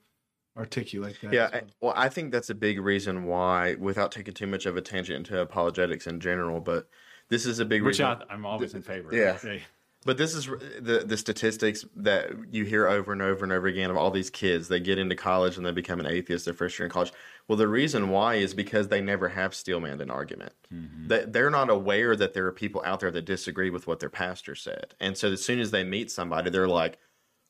articulate that. Yeah, well. I- well, I think that's a big reason why, without taking too much of a tangent into apologetics in general, but this is a big which reason. I, I'm always in favor. of. Yeah. But this is the the statistics that you hear over and over and over again of all these kids. They get into college and they become an atheist their first year in college. Well, the reason why is because they never have steelmanned an argument. Mm-hmm. They, they're not aware that there are people out there that disagree with what their pastor said, and so as soon as they meet somebody, they're like,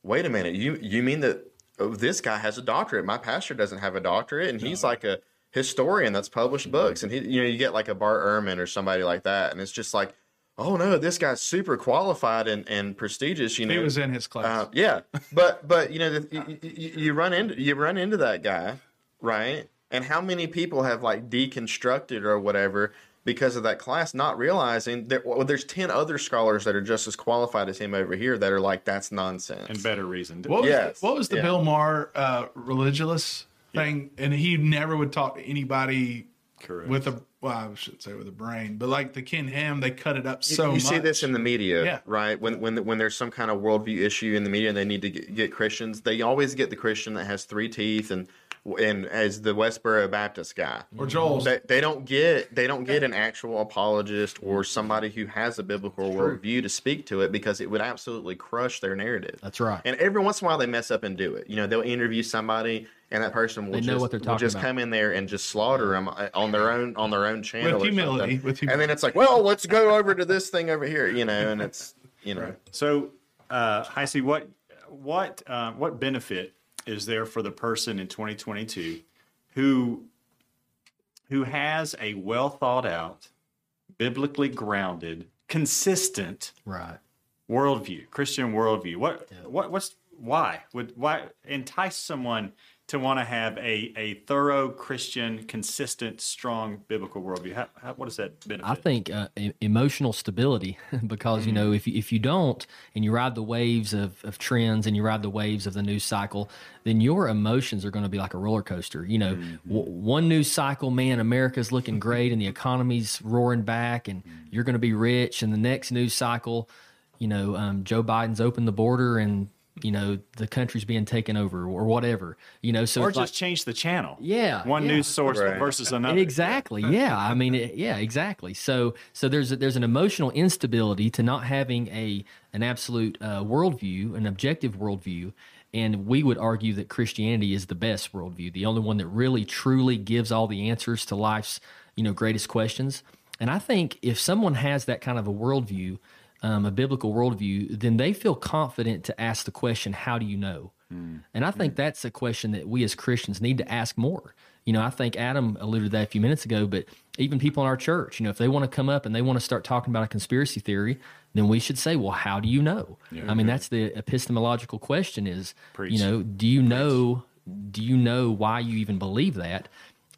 "Wait a minute, you you mean that oh, this guy has a doctorate? My pastor doesn't have a doctorate, and he's like a historian that's published books, and he you know you get like a Bart Ehrman or somebody like that, and it's just like." Oh no, this guy's super qualified and, and prestigious. You know, he was in his class. uh, yeah, but but you know, the, you, you, you run into you run into that guy, right? And how many people have like deconstructed or whatever because of that class, not realizing that well, there's ten other scholars that are just as qualified as him over here that are like that's nonsense. and better reason. what was, yes, what was the yeah. Bill Maher uh, Religulous thing? And he never would talk to anybody Correct. with a well, I shouldn't say with a brain, but like the Ken Ham, they cut it up so you much. see this in the media, Yeah. right? When when when there's some kind of worldview issue in the media and they need to get, get Christians, they always get the Christian that has three teeth and and as the Westboro Baptist guy. Or Joel's. They, they don't get they don't get an actual apologist or somebody who has a biblical worldview to speak to it because it would absolutely crush their narrative. That's right. And every once in a while they mess up and do it. You know, they'll interview somebody and that person will They know just, what they're will just about. come in there and just slaughter them on their own on their own channel. With humility, something. with and then it's like, well, let's go over to this thing over here, you know, and it's you know. So, uh, see what what uh, what benefit is there for the person in 2022 who who has a well thought out, biblically grounded, consistent Right. worldview, Christian worldview? What what what's why would why entice someone to want to have a, a thorough Christian, consistent, strong biblical worldview? How, how, what does that benefit? I think uh, e- emotional stability, because you know if you, if you don't and you ride the waves of, of trends and you ride the waves of the news cycle, then your emotions are going to be like a roller coaster. You know, w- one news cycle, man, America's looking great and the economy's roaring back, and you're going to be rich, and the next news cycle, you know, um, Joe Biden's opened the border and you know the country's being taken over or whatever. You know, so or just like, change the channel. Yeah, one yeah. news source Right. versus another. Exactly. Yeah. I mean, it, yeah, exactly. So, so there's a, there's an emotional instability to not having a an absolute uh, worldview, an objective worldview, and we would argue that Christianity is the best worldview, the only one that really truly gives all the answers to life's you know greatest questions. And I think if someone has that kind of a worldview, um, a biblical worldview, then they feel confident to ask the question, "How do you know?" And I think that's a question that we as Christians need to ask more. You know, I think Adam alluded to that a few minutes ago, but even people in our church, you know, if they want to come up and they want to start talking about a conspiracy theory, then we should say, well, how do you know? I mean, that's the epistemological question is, Preach. you know, do you know, do you know why you even believe that?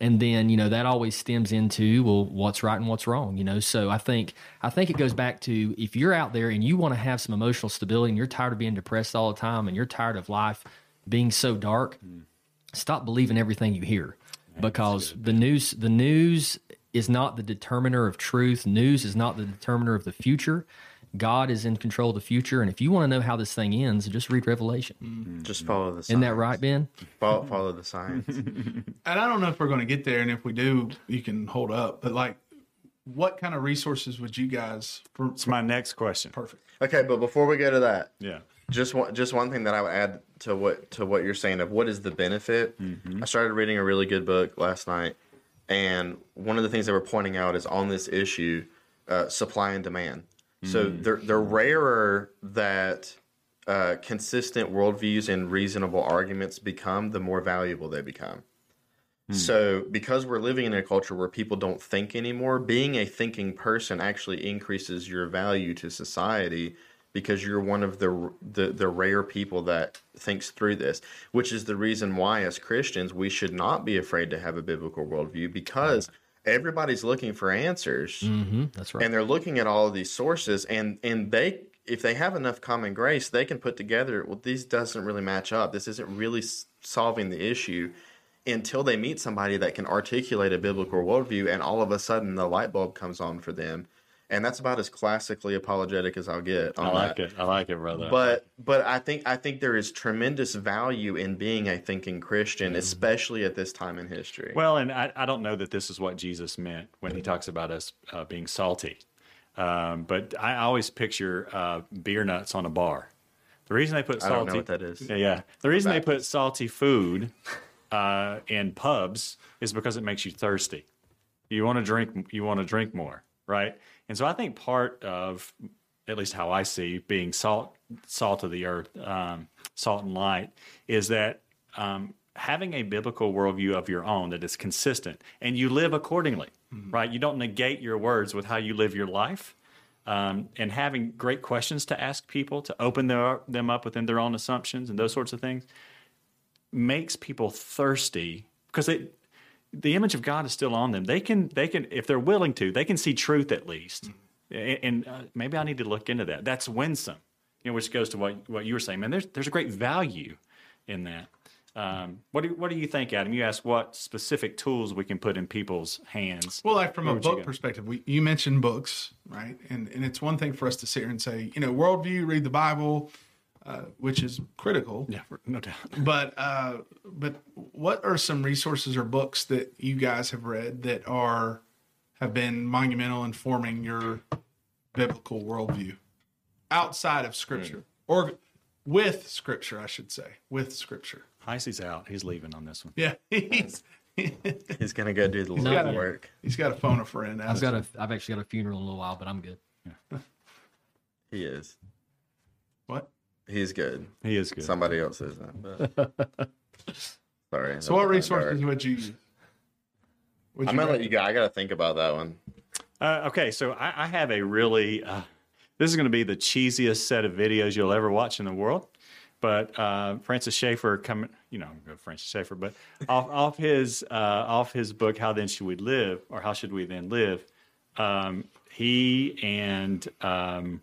And then, you know, that always stems into, well, what's right and what's wrong, you know? So I think, I think it goes back to if you're out there and you want to have some emotional stability and you're tired of being depressed all the time and you're tired of life being so dark, mm. stop believing everything you hear. Because the news the news is not the determiner of truth. News is not the determiner of the future god is in control of the future and if you want to know how this thing ends just read revelation Just follow the. Science. isn't that right ben Follow, follow the science. and I don't know if we're going to get there, and if we do, you can hold up. But like, what kind of resources would you guys? For, It's my next question. perfect. okay, but before we go to that, Yeah. just one just one thing that I would add to what to what you're saying of what is the benefit. I started reading a really good book last night, and one of the things they were pointing out is on this issue, uh, supply and demand. So the the rarer that uh, consistent worldviews and reasonable arguments become, the more valuable they become. So, because we're living in a culture where people don't think anymore, being a thinking person actually increases your value to society because you're one of the, the the rare people that thinks through this, which is the reason why as Christians we should not be afraid to have a biblical worldview because everybody's looking for answers mm-hmm, that's right. and they're looking at all of these sources and and they if they have enough common grace they can put together well these doesn't really match up. This isn't really solving the issue until they meet somebody that can articulate a biblical worldview and all of a sudden the light bulb comes on for them and that's about as classically apologetic as i'll get I like that. it. I like it, brother. but but i think i think there is tremendous value in being a thinking christian especially at this time in history well, and I, I don't know that this is what Jesus meant when he talks about us uh, being salty. Um, but I always picture uh, beer nuts on a bar. The reason they put salty, don't know what that is. Yeah, yeah. The reason they put salty food uh, in pubs is because it makes you thirsty. You want to drink. You want to drink more, right? And so I think part of, at least how I see being salt, salt of the earth, um, salt and light, is that um, having a biblical worldview of your own that is consistent and you live accordingly, right? You don't negate your words with how you live your life. Um, and having great questions to ask people to open their, them up within their own assumptions and those sorts of things makes people thirsty because it, the image of God is still on them. They can, they can, if they're willing to, they can see truth at least. And, and uh, maybe I need to look into that. That's winsome, you know, which goes to what what you were saying. Man, there's there's a great value in that. Um, what do what do you think, Adam? You asked what specific tools we can put in people's hands. Well, like from a would you book perspective, we, you mentioned books, right? And and it's one thing for us to sit here and say, you know, worldview, read the Bible, uh, which is critical. Yeah, no doubt. But uh, but what are some resources or books that you guys have read that are have been monumental in forming your biblical worldview outside of Scripture or with Scripture, I should say, with Scripture. Heisey's out. He's leaving on this one. Yeah, he's He's gonna go do the No. Lord's work. he's got to phone a friend. I've got a, I've actually got a funeral in a little while, but I'm good. He is. what? He's good. He is good. Somebody else isn't. But... Sorry. So what that's resources dark. would you use? Would I'm you gonna let you go. I gotta think about that one. Uh, okay, so I, I have a really. Uh, this is going to be the cheesiest set of videos you'll ever watch in the world. But uh, Francis Schaeffer coming, you know, go Francis Schaeffer, but off off his uh, off his book, How Then Should We Live, or How Should We Then Live? Um, he and um,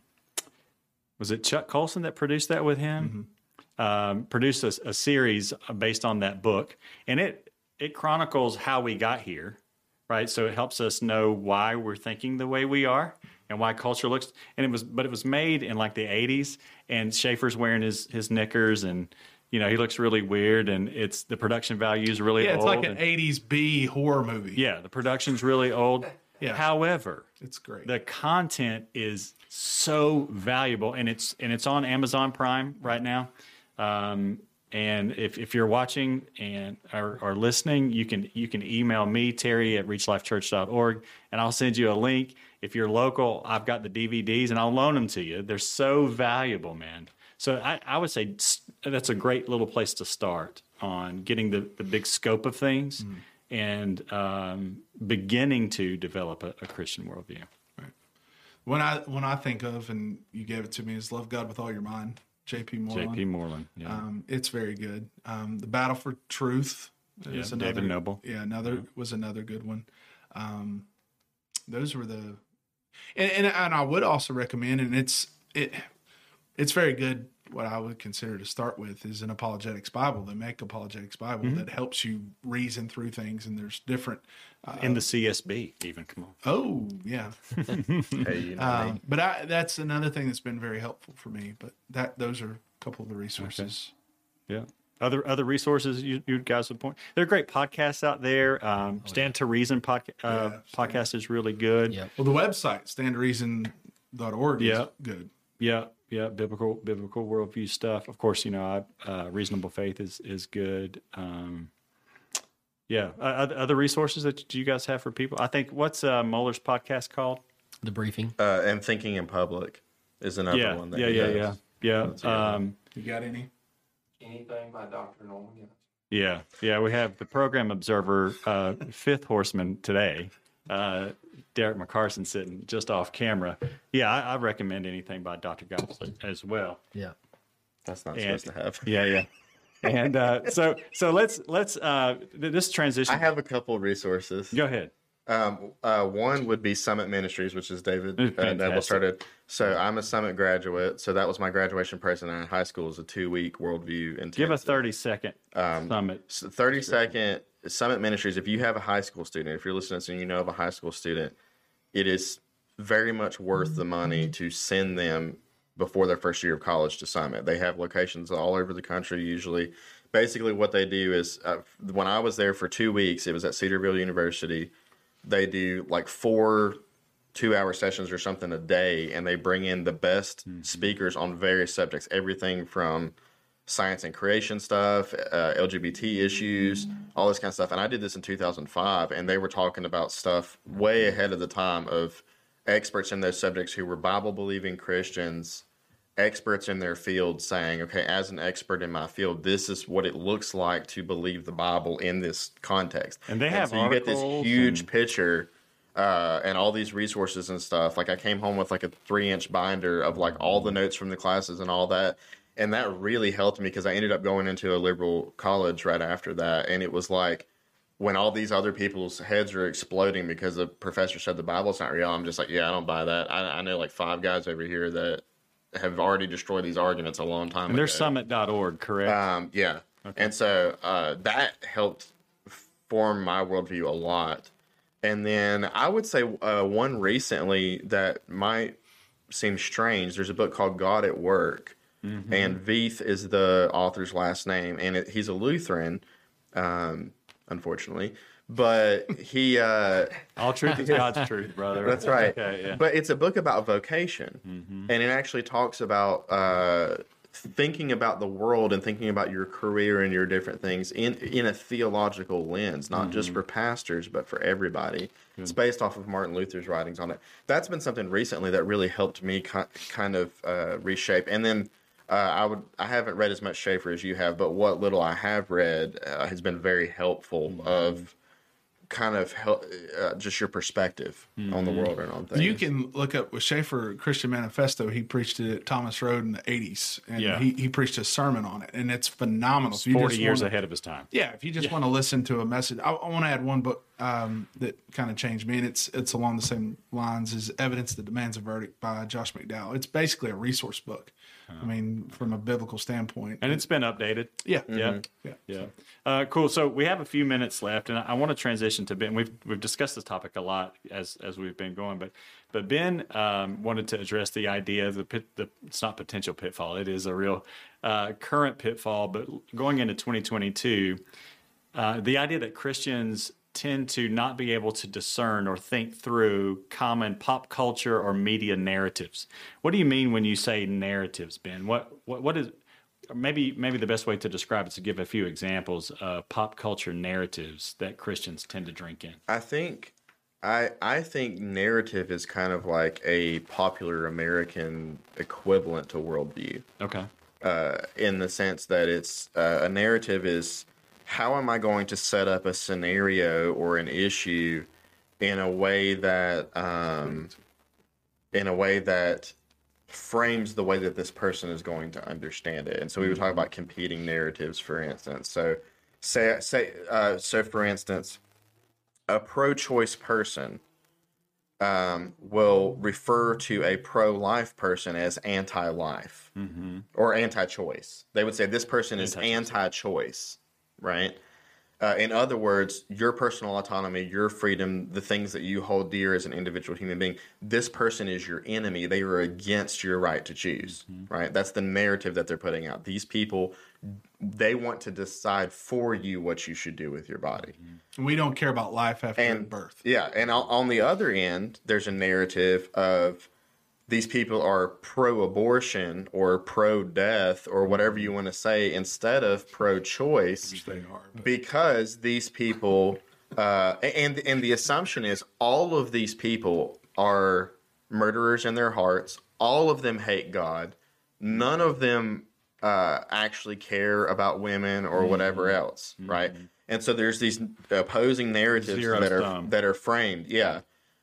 was it Chuck Colson that produced that with him? Um, produced a, a series based on that book, and it it chronicles how we got here, right? So it helps us know why we're thinking the way we are and why culture looks. And it was, but it was made in like the '80s, and Schaeffer's wearing his his knickers, and you know he looks really weird, and it's the production value is really Yeah, it's like an and- '80s B horror movie. yeah, the production's really old. Yeah. However, it's great. the content is so valuable and it's and it's on amazon prime right now. Um, and if, if you're watching and are, are listening you can you can email me terry at reachlifechurch.org and i'll send you a link. If you're local i've got the dvds and i'll loan them to you. They're so valuable man. So i, I would say that's a great little place to start on getting the, the big scope of things and um, beginning to develop a, a christian worldview when I when I think of and you gave it to me is love God with all your mind. J.P. Moreland. J.P. Moreland. Yeah. Um, it's very good. Um, the Battle for Truth is Yeah, another. David Noebel. Yeah, another was another good one. Um, those were the, and, and and I would also recommend, and it's it, it's very good. What I would consider to start with is an apologetics Bible. They make apologetics Bible Mm-hmm. that helps you reason through things, and there's different. in the CSB, even. Come on. Oh yeah, Hey, you know me. um, but I, that's another thing that's been very helpful for me. But that those are a couple of the resources. Yeah. Other other resources you, you guys would point. There are great podcasts out there. Um, Stand to Reason podca- uh, Yeah, podcast is really good. Yeah. Well, the website standreason.org is Yeah. good. Yeah, yeah, biblical biblical worldview stuff. Of course, you know, I, uh, reasonable faith is is good. Um, yeah, uh, other, other resources that you guys have for people. I think what's uh, Mohler's podcast called? The briefing. Uh, and thinking in public is another yeah, one. That yeah, he yeah, yeah, yeah. Um, You got any? Anything by Dr. Norman Young. Yeah, yeah, we have the program observer, uh, fifth horseman today, uh, Derek McCarson sitting just off camera. Yeah, I, I recommend anything by Dr. Gottlieb as well. Yeah. That's not And- supposed to have. Yeah, yeah. And uh, so, so let's let's uh, th- this transition. I have a couple of resources. Go ahead. Um, uh, one would be Summit Ministries, which is David uh, Fantastic. Noebel started. So I'm a Summit graduate. So that was my graduation present in high school. is a two week worldview intensive. Give a thirty second Um, summit. 30 second Summit Ministries. If you have a high school student, if you're listening to this and you know of a high school student, it is very much worth the money to send them before their first year of college to Summit. They have locations all over the country usually. Basically, what they do is uh, when I was there for two weeks, it was at Cedarville University. They do like four two hour sessions or something a day, and they bring in the best speakers on various subjects, everything from science and creation stuff, uh, LGBT issues, all this kind of stuff. And I did this in 2005, and they were talking about stuff way ahead of the time of experts in those subjects who were Bible believing Christians, experts in their field saying, okay, as an expert in my field, this is what it looks like to believe the Bible in this context. And they have so you get this huge and- picture uh, and all these resources and stuff. Like I came home with like a three inch binder of like all the notes from the classes and all that. And that really helped me because I ended up going into a liberal college right after that. And it was like when all these other people's heads are exploding because the professor said the Bible's not real, I'm just like, yeah, I don't buy that. I, I know like five guys over here that have already destroyed these arguments a long time And ago. there's summit.org, correct? Um, yeah. And so uh, that helped form my worldview a lot. And then I would say uh, one recently that might seem strange. There's a book called God at Work and Veith is the author's last name, and it, he's a Lutheran, um, unfortunately. But he, uh, All truth is God's truth, brother. that's right. Okay, yeah. But it's a book about vocation, and it actually talks about uh, thinking about the world and thinking about your career and your different things in in a theological lens, not just for pastors, but for everybody. It's based off of Martin Luther's writings on it. That's been something recently that really helped me ki- kind of uh, reshape. And then uh, I would I haven't read as much Schaeffer as you have, but what little I have read uh, has been very helpful of kind of help, uh, just your perspective on the world and on things. You can look up with Schaeffer Christian Manifesto. He preached it at Thomas Road in the '80s, and Yeah. he, he preached a sermon on it, and it's phenomenal. If you Forty years wanna- ahead of his time. Yeah, if you just want to listen to a message, I, I want to add one book um, that kind of changed me, and it's it's along the same lines as "Evidence That Demands a Verdict" by Josh McDowell. It's basically a resource book. I mean, from a biblical standpoint, And it's been updated. yeah, Yeah. yeah. Yeah. Uh, cool. So we have a few minutes left, and I, I want to transition to Ben. We've we've discussed this topic a lot as as we've been going, but but Ben um, wanted to address the idea of the pit. The it's not potential pitfall; it is a real uh, current pitfall. But going into 2022, uh, the idea that Christians tend to not be able to discern or think through common pop culture or media narratives. What do you mean when you say narratives, Ben? What what what is maybe maybe the best way to describe it is to give a few examples of pop culture narratives that Christians tend to drink in. I think I I think narrative is kind of like a popular American equivalent to worldview. Okay. uh, in the sense that it's uh, a narrative is how am I going to set up a scenario or an issue in a way that um, in a way that frames the way that this person is going to understand it. And so we were talking about competing narratives, for instance. So say say uh, so for instance, a pro-choice person um, will refer to a pro-life person as anti-life or anti-choice. They would say this person is Anti-choice. Right? Uh, in other words, your personal autonomy, your freedom, the things that you hold dear as an individual human being, this person is your enemy. They are against your right to choose, right? That's the narrative that they're putting out. These people, they want to decide for you what you should do with your body And we don't care about life after and birth. Yeah, and on the other end, there's a narrative of these people are pro-abortion or pro-death or whatever you want to say instead of they are. because these people uh, and and the assumption is all of these people are murderers in their hearts. All of them hate God. None of them uh, actually care about women or whatever else, right? And so there's these opposing narratives that are sum. that are framed, yeah,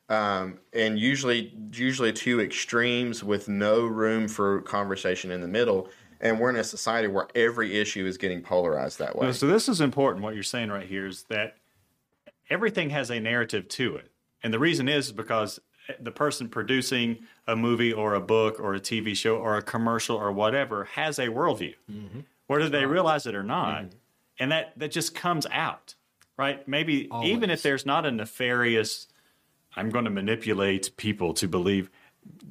um, and usually usually two extremes with no room for conversation in the middle. And we're in a society where every issue is getting polarized that way. So this is important. What you're saying right here is that everything has a narrative to it, and the reason is because the person producing a movie or a book or a TV show or a commercial or whatever has a worldview, whether they realize it or not, and that that just comes out, right? Maybe even if there's not a nefarious, I'm going to manipulate people to believe.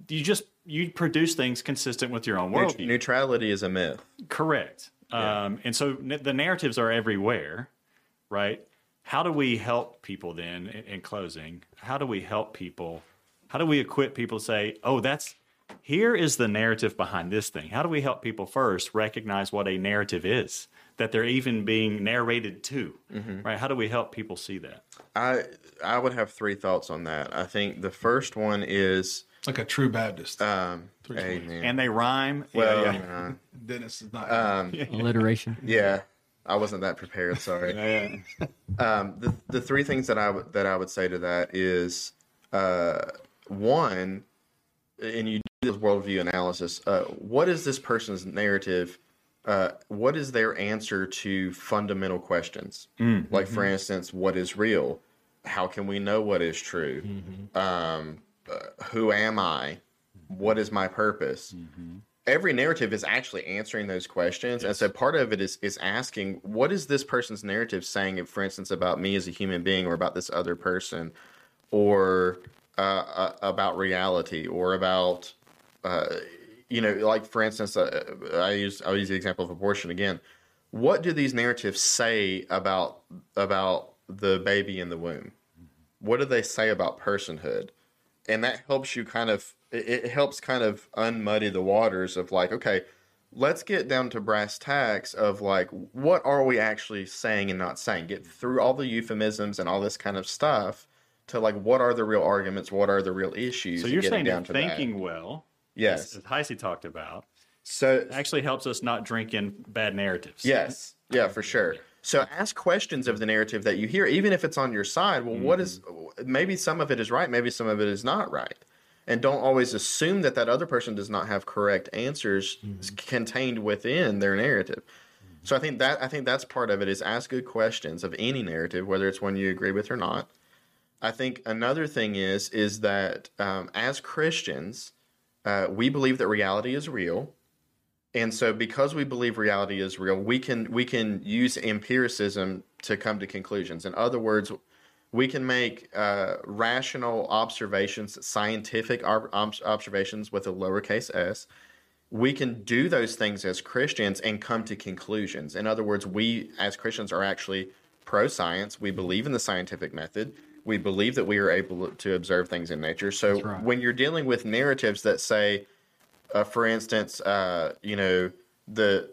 You just you produce things consistent with your own worldview. neutrality is a myth. Correct. Um, and so n- the narratives are everywhere, right? How do we help people then, in, in closing? How do we help people? How do we equip people to say, oh, that's here is the narrative behind this thing? How do we help people first recognize what a narrative is, that they're even being narrated to, right? How do we help people see that? I I would have three thoughts on that. I think the first one is like a true Baptist. um, amen. And they rhyme. well, yeah, yeah. uh, Dennis is not. um, Alliteration. yeah, I wasn't that prepared. Sorry. um, the the three things that I that I would say to that is uh, one, and you do this worldview analysis. Uh, what is this person's narrative? Uh, what is their answer to fundamental questions? Like, for instance, what is real? How can we know what is true? Um, uh, who am I? What is my purpose? every narrative is actually answering those questions and so part of it is is asking what is this person's narrative saying for instance about me as a human being or about this other person or uh, uh, about reality or about uh, you know, like for instance, uh, I use I'll use the example of abortion again. What do these narratives say about about the baby in the womb? What do they say about personhood? And that helps you kind of it, helps kind of unmuddy the waters of like, okay, let's get down to brass tacks of like what are we actually saying and not saying. Get through all the euphemisms and all this kind of stuff to like what are the real arguments, what are the real issues. So you're saying down that thinking well, Yes. as Heisey talked about, So actually helps us not drink in bad narratives. Yes. Yeah, for sure. So ask questions of the narrative that you hear, even if it's on your side. Well, what is maybe some of it is right, maybe some of it is not right. And don't always assume that that other person does not have correct answers contained within their narrative. So I think that I think that's part of it is ask good questions of any narrative, whether it's one you agree with or not. I think another thing is is that um, as Christians, uh, we believe that reality is real, and so because we believe reality is real, we can we can use empiricism to come to conclusions. In other words, we can make uh, rational observations, scientific ob- ob- observations with a lowercase s. We can do those things as Christians and come to conclusions. In other words, we as Christians are actually pro science. We believe in the scientific method. We believe that we are able to observe things in nature. So right. when you're dealing with narratives that say, uh, for instance, uh, you know, the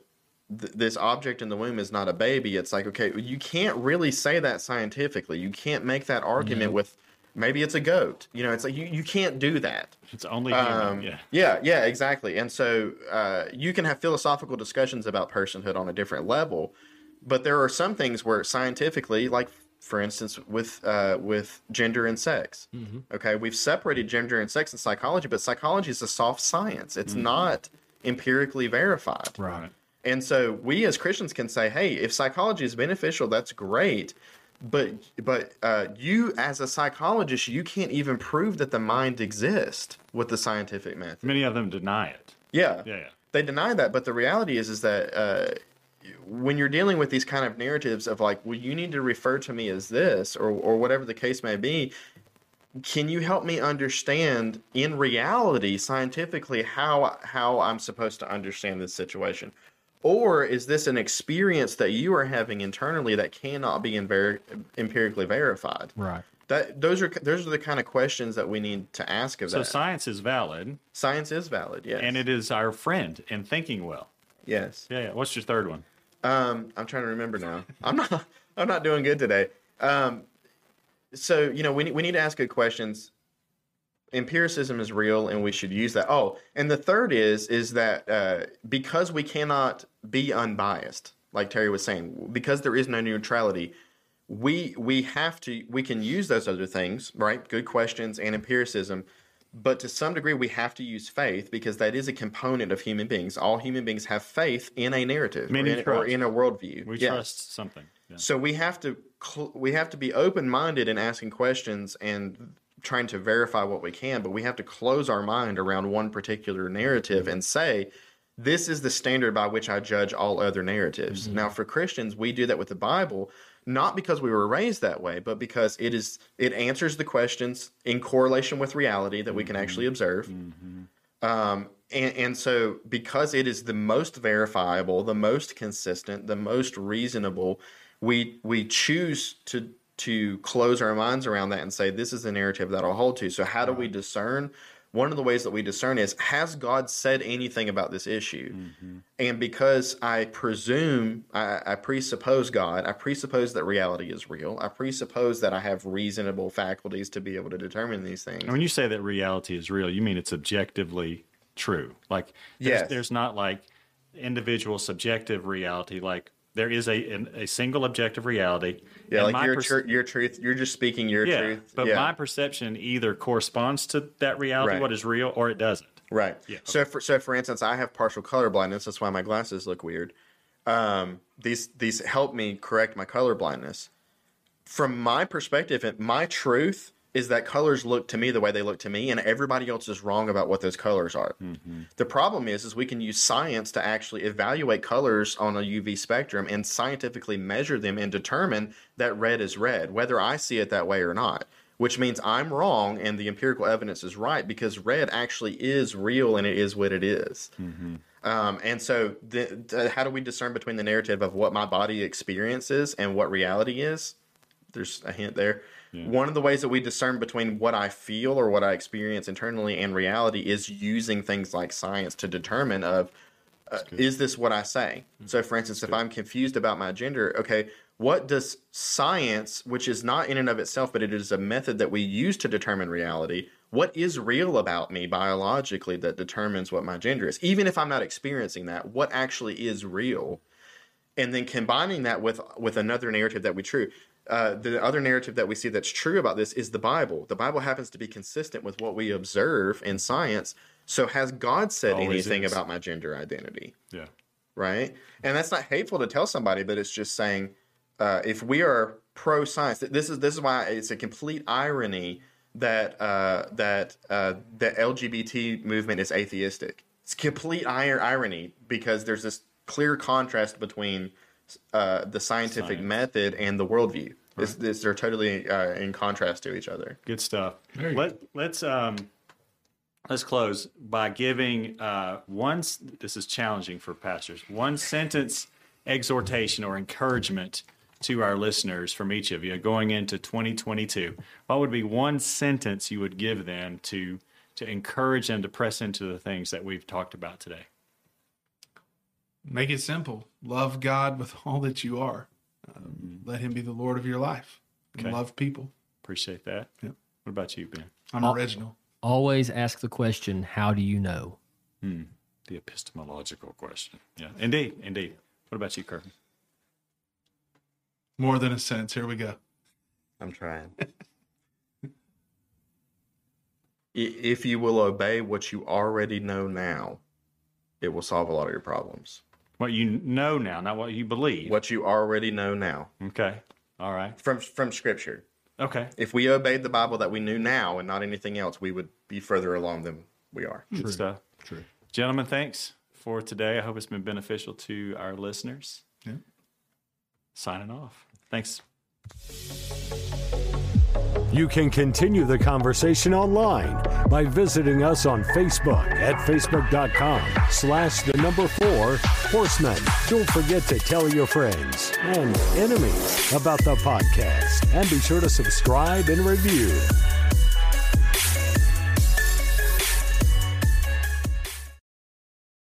th- this object in the womb is not a baby. It's like, okay, you can't really say that scientifically. You can't make that argument with maybe it's a goat. You know, it's like you, you can't do that. It's only human. Um, yeah. yeah, yeah, exactly. And so uh, you can have philosophical discussions about personhood on a different level, but there are some things where scientifically, like for instance, with uh, with gender and sex, okay, we've separated gender and sex in psychology, but psychology is a soft science. It's not empirically verified. Right. And so we as Christians can say, hey, if psychology is beneficial, that's great. But but uh, you as a psychologist, you can't even prove that the mind exists with the scientific method. Many of them deny it. Yeah, Yeah, yeah. they deny that. But the reality is, is that uh, when you're dealing with these kind of narratives of like, well, you need to refer to me as this, or or whatever the case may be, can you help me understand in reality scientifically how how I'm supposed to understand this situation? Or is this an experience that you are having internally that cannot be inver- empirically verified? Right. That those are those are the kind of questions that we need to ask of So that. science is valid, Science is valid, yes. and it is our friend in thinking well. yes. Yeah, yeah. What's your third one? Um, I'm trying to remember now. I'm not. I'm not doing good today. Um, so you know, we need, we need to ask good questions. Empiricism is real, and we should use that. Oh, and the third is is that uh, because we cannot be unbiased, like Terry was saying, because there is no neutrality, we we have to we can use those other things, right? Good questions and empiricism, but to some degree we have to use faith because that is a component of human beings. All human beings have faith in a narrative or in, or in a worldview. We Yes. trust something. Yeah. So we have to we have to be open minded in asking questions and trying to verify what we can, but we have to close our mind around one particular narrative and say, this is the standard by which I judge all other narratives. Mm-hmm. Now, for Christians, we do that with the Bible, not because we were raised that way, but because it is it answers the questions in correlation with reality that we can actually observe. Um, and, and so, because it is the most verifiable, the most consistent, the most reasonable, we we choose to to close our minds around that and say this is the narrative that I'll hold to. So, how do we discern? One of the ways that we discern is has God said anything about this issue? Mm-hmm. And because I presume, I, I presuppose God, I presuppose that reality is real. I presuppose that I have reasonable faculties to be able to determine these things. And when you say that reality is real, you mean it's objectively true. Like there's, Yes. there's not like individual subjective reality. Like there is a an, a single objective reality. Yeah, like your perce- tr- your truth. You're just speaking your yeah, truth. but yeah. my perception either corresponds to that reality, Right. what is real, or it doesn't. right. Yeah, So for so for instance, I have partial color blindness. That's why my glasses look weird. Um, these these help me correct my color blindness. From my perspective, and my truth is that colors look to me the way they look to me, and everybody else is wrong about what those colors are. The problem is, is we can use science to actually evaluate colors on a UV spectrum and scientifically measure them and determine that red is red, whether I see it that way or not. which means I'm wrong and the empirical evidence is right because red actually is real and it is what it is. Um, and so, the, the- how do we discern between the narrative of what my body experiences and what reality is? There's a hint there. One of the ways that we discern between what I feel or what I experience internally and reality is using things like science to determine of uh, is this what I say? So, for instance, if I'm confused about my gender, okay, what does science, which is not in and of itself, but it is a method that we use to determine reality, what is real about me biologically that determines what my gender is? Even if I'm not experiencing that, what actually is real? and then combining that with with another narrative that we true uh, the other narrative that we see that's true about this is the bible. The bible happens to be consistent with what we observe in science. So has god said Always anything is. about my gender identity? Yeah. right? And that's not hateful to tell somebody but it's just saying uh, if we are pro science this is this is why it's a complete irony that uh, that uh, the lgbt movement is atheistic. It's complete ir- irony because there's this clear contrast between uh, the scientific Science. method and the worldview it's, it's, they're totally uh, in contrast to each other Good stuff. Very Let let's um let's close by giving uh one this is challenging for pastors. One sentence exhortation or encouragement to our listeners from each of you going into 2022. What would be one sentence you would give them to to encourage them to press into the things that we've talked about today? Make it simple. Love God with all that you are. Um, let Him be the Lord of your life. And Okay. love people. Appreciate that. Yep. What about you, Ben? I'm original. Always ask the question, how do you know? The epistemological question. Yeah. Indeed, indeed. What about you, Kirk? More than a sense. Here we go. i'm trying if you will obey what you already know now it will solve a lot of your problems What you know now, not what you believe. what you already know now Okay. All right. from from scripture Okay. if we obeyed the bible that we knew now and not anything else we would be further along than we are Good stuff. True. Gentlemen, thanks for today. I hope it's been beneficial to our listeners. Yeah. Signing off. Thanks. You can continue the conversation online by visiting us on Facebook at facebook.com slash the number four horsemen. Don't forget to tell your friends and enemies about the podcast and be sure to subscribe and review.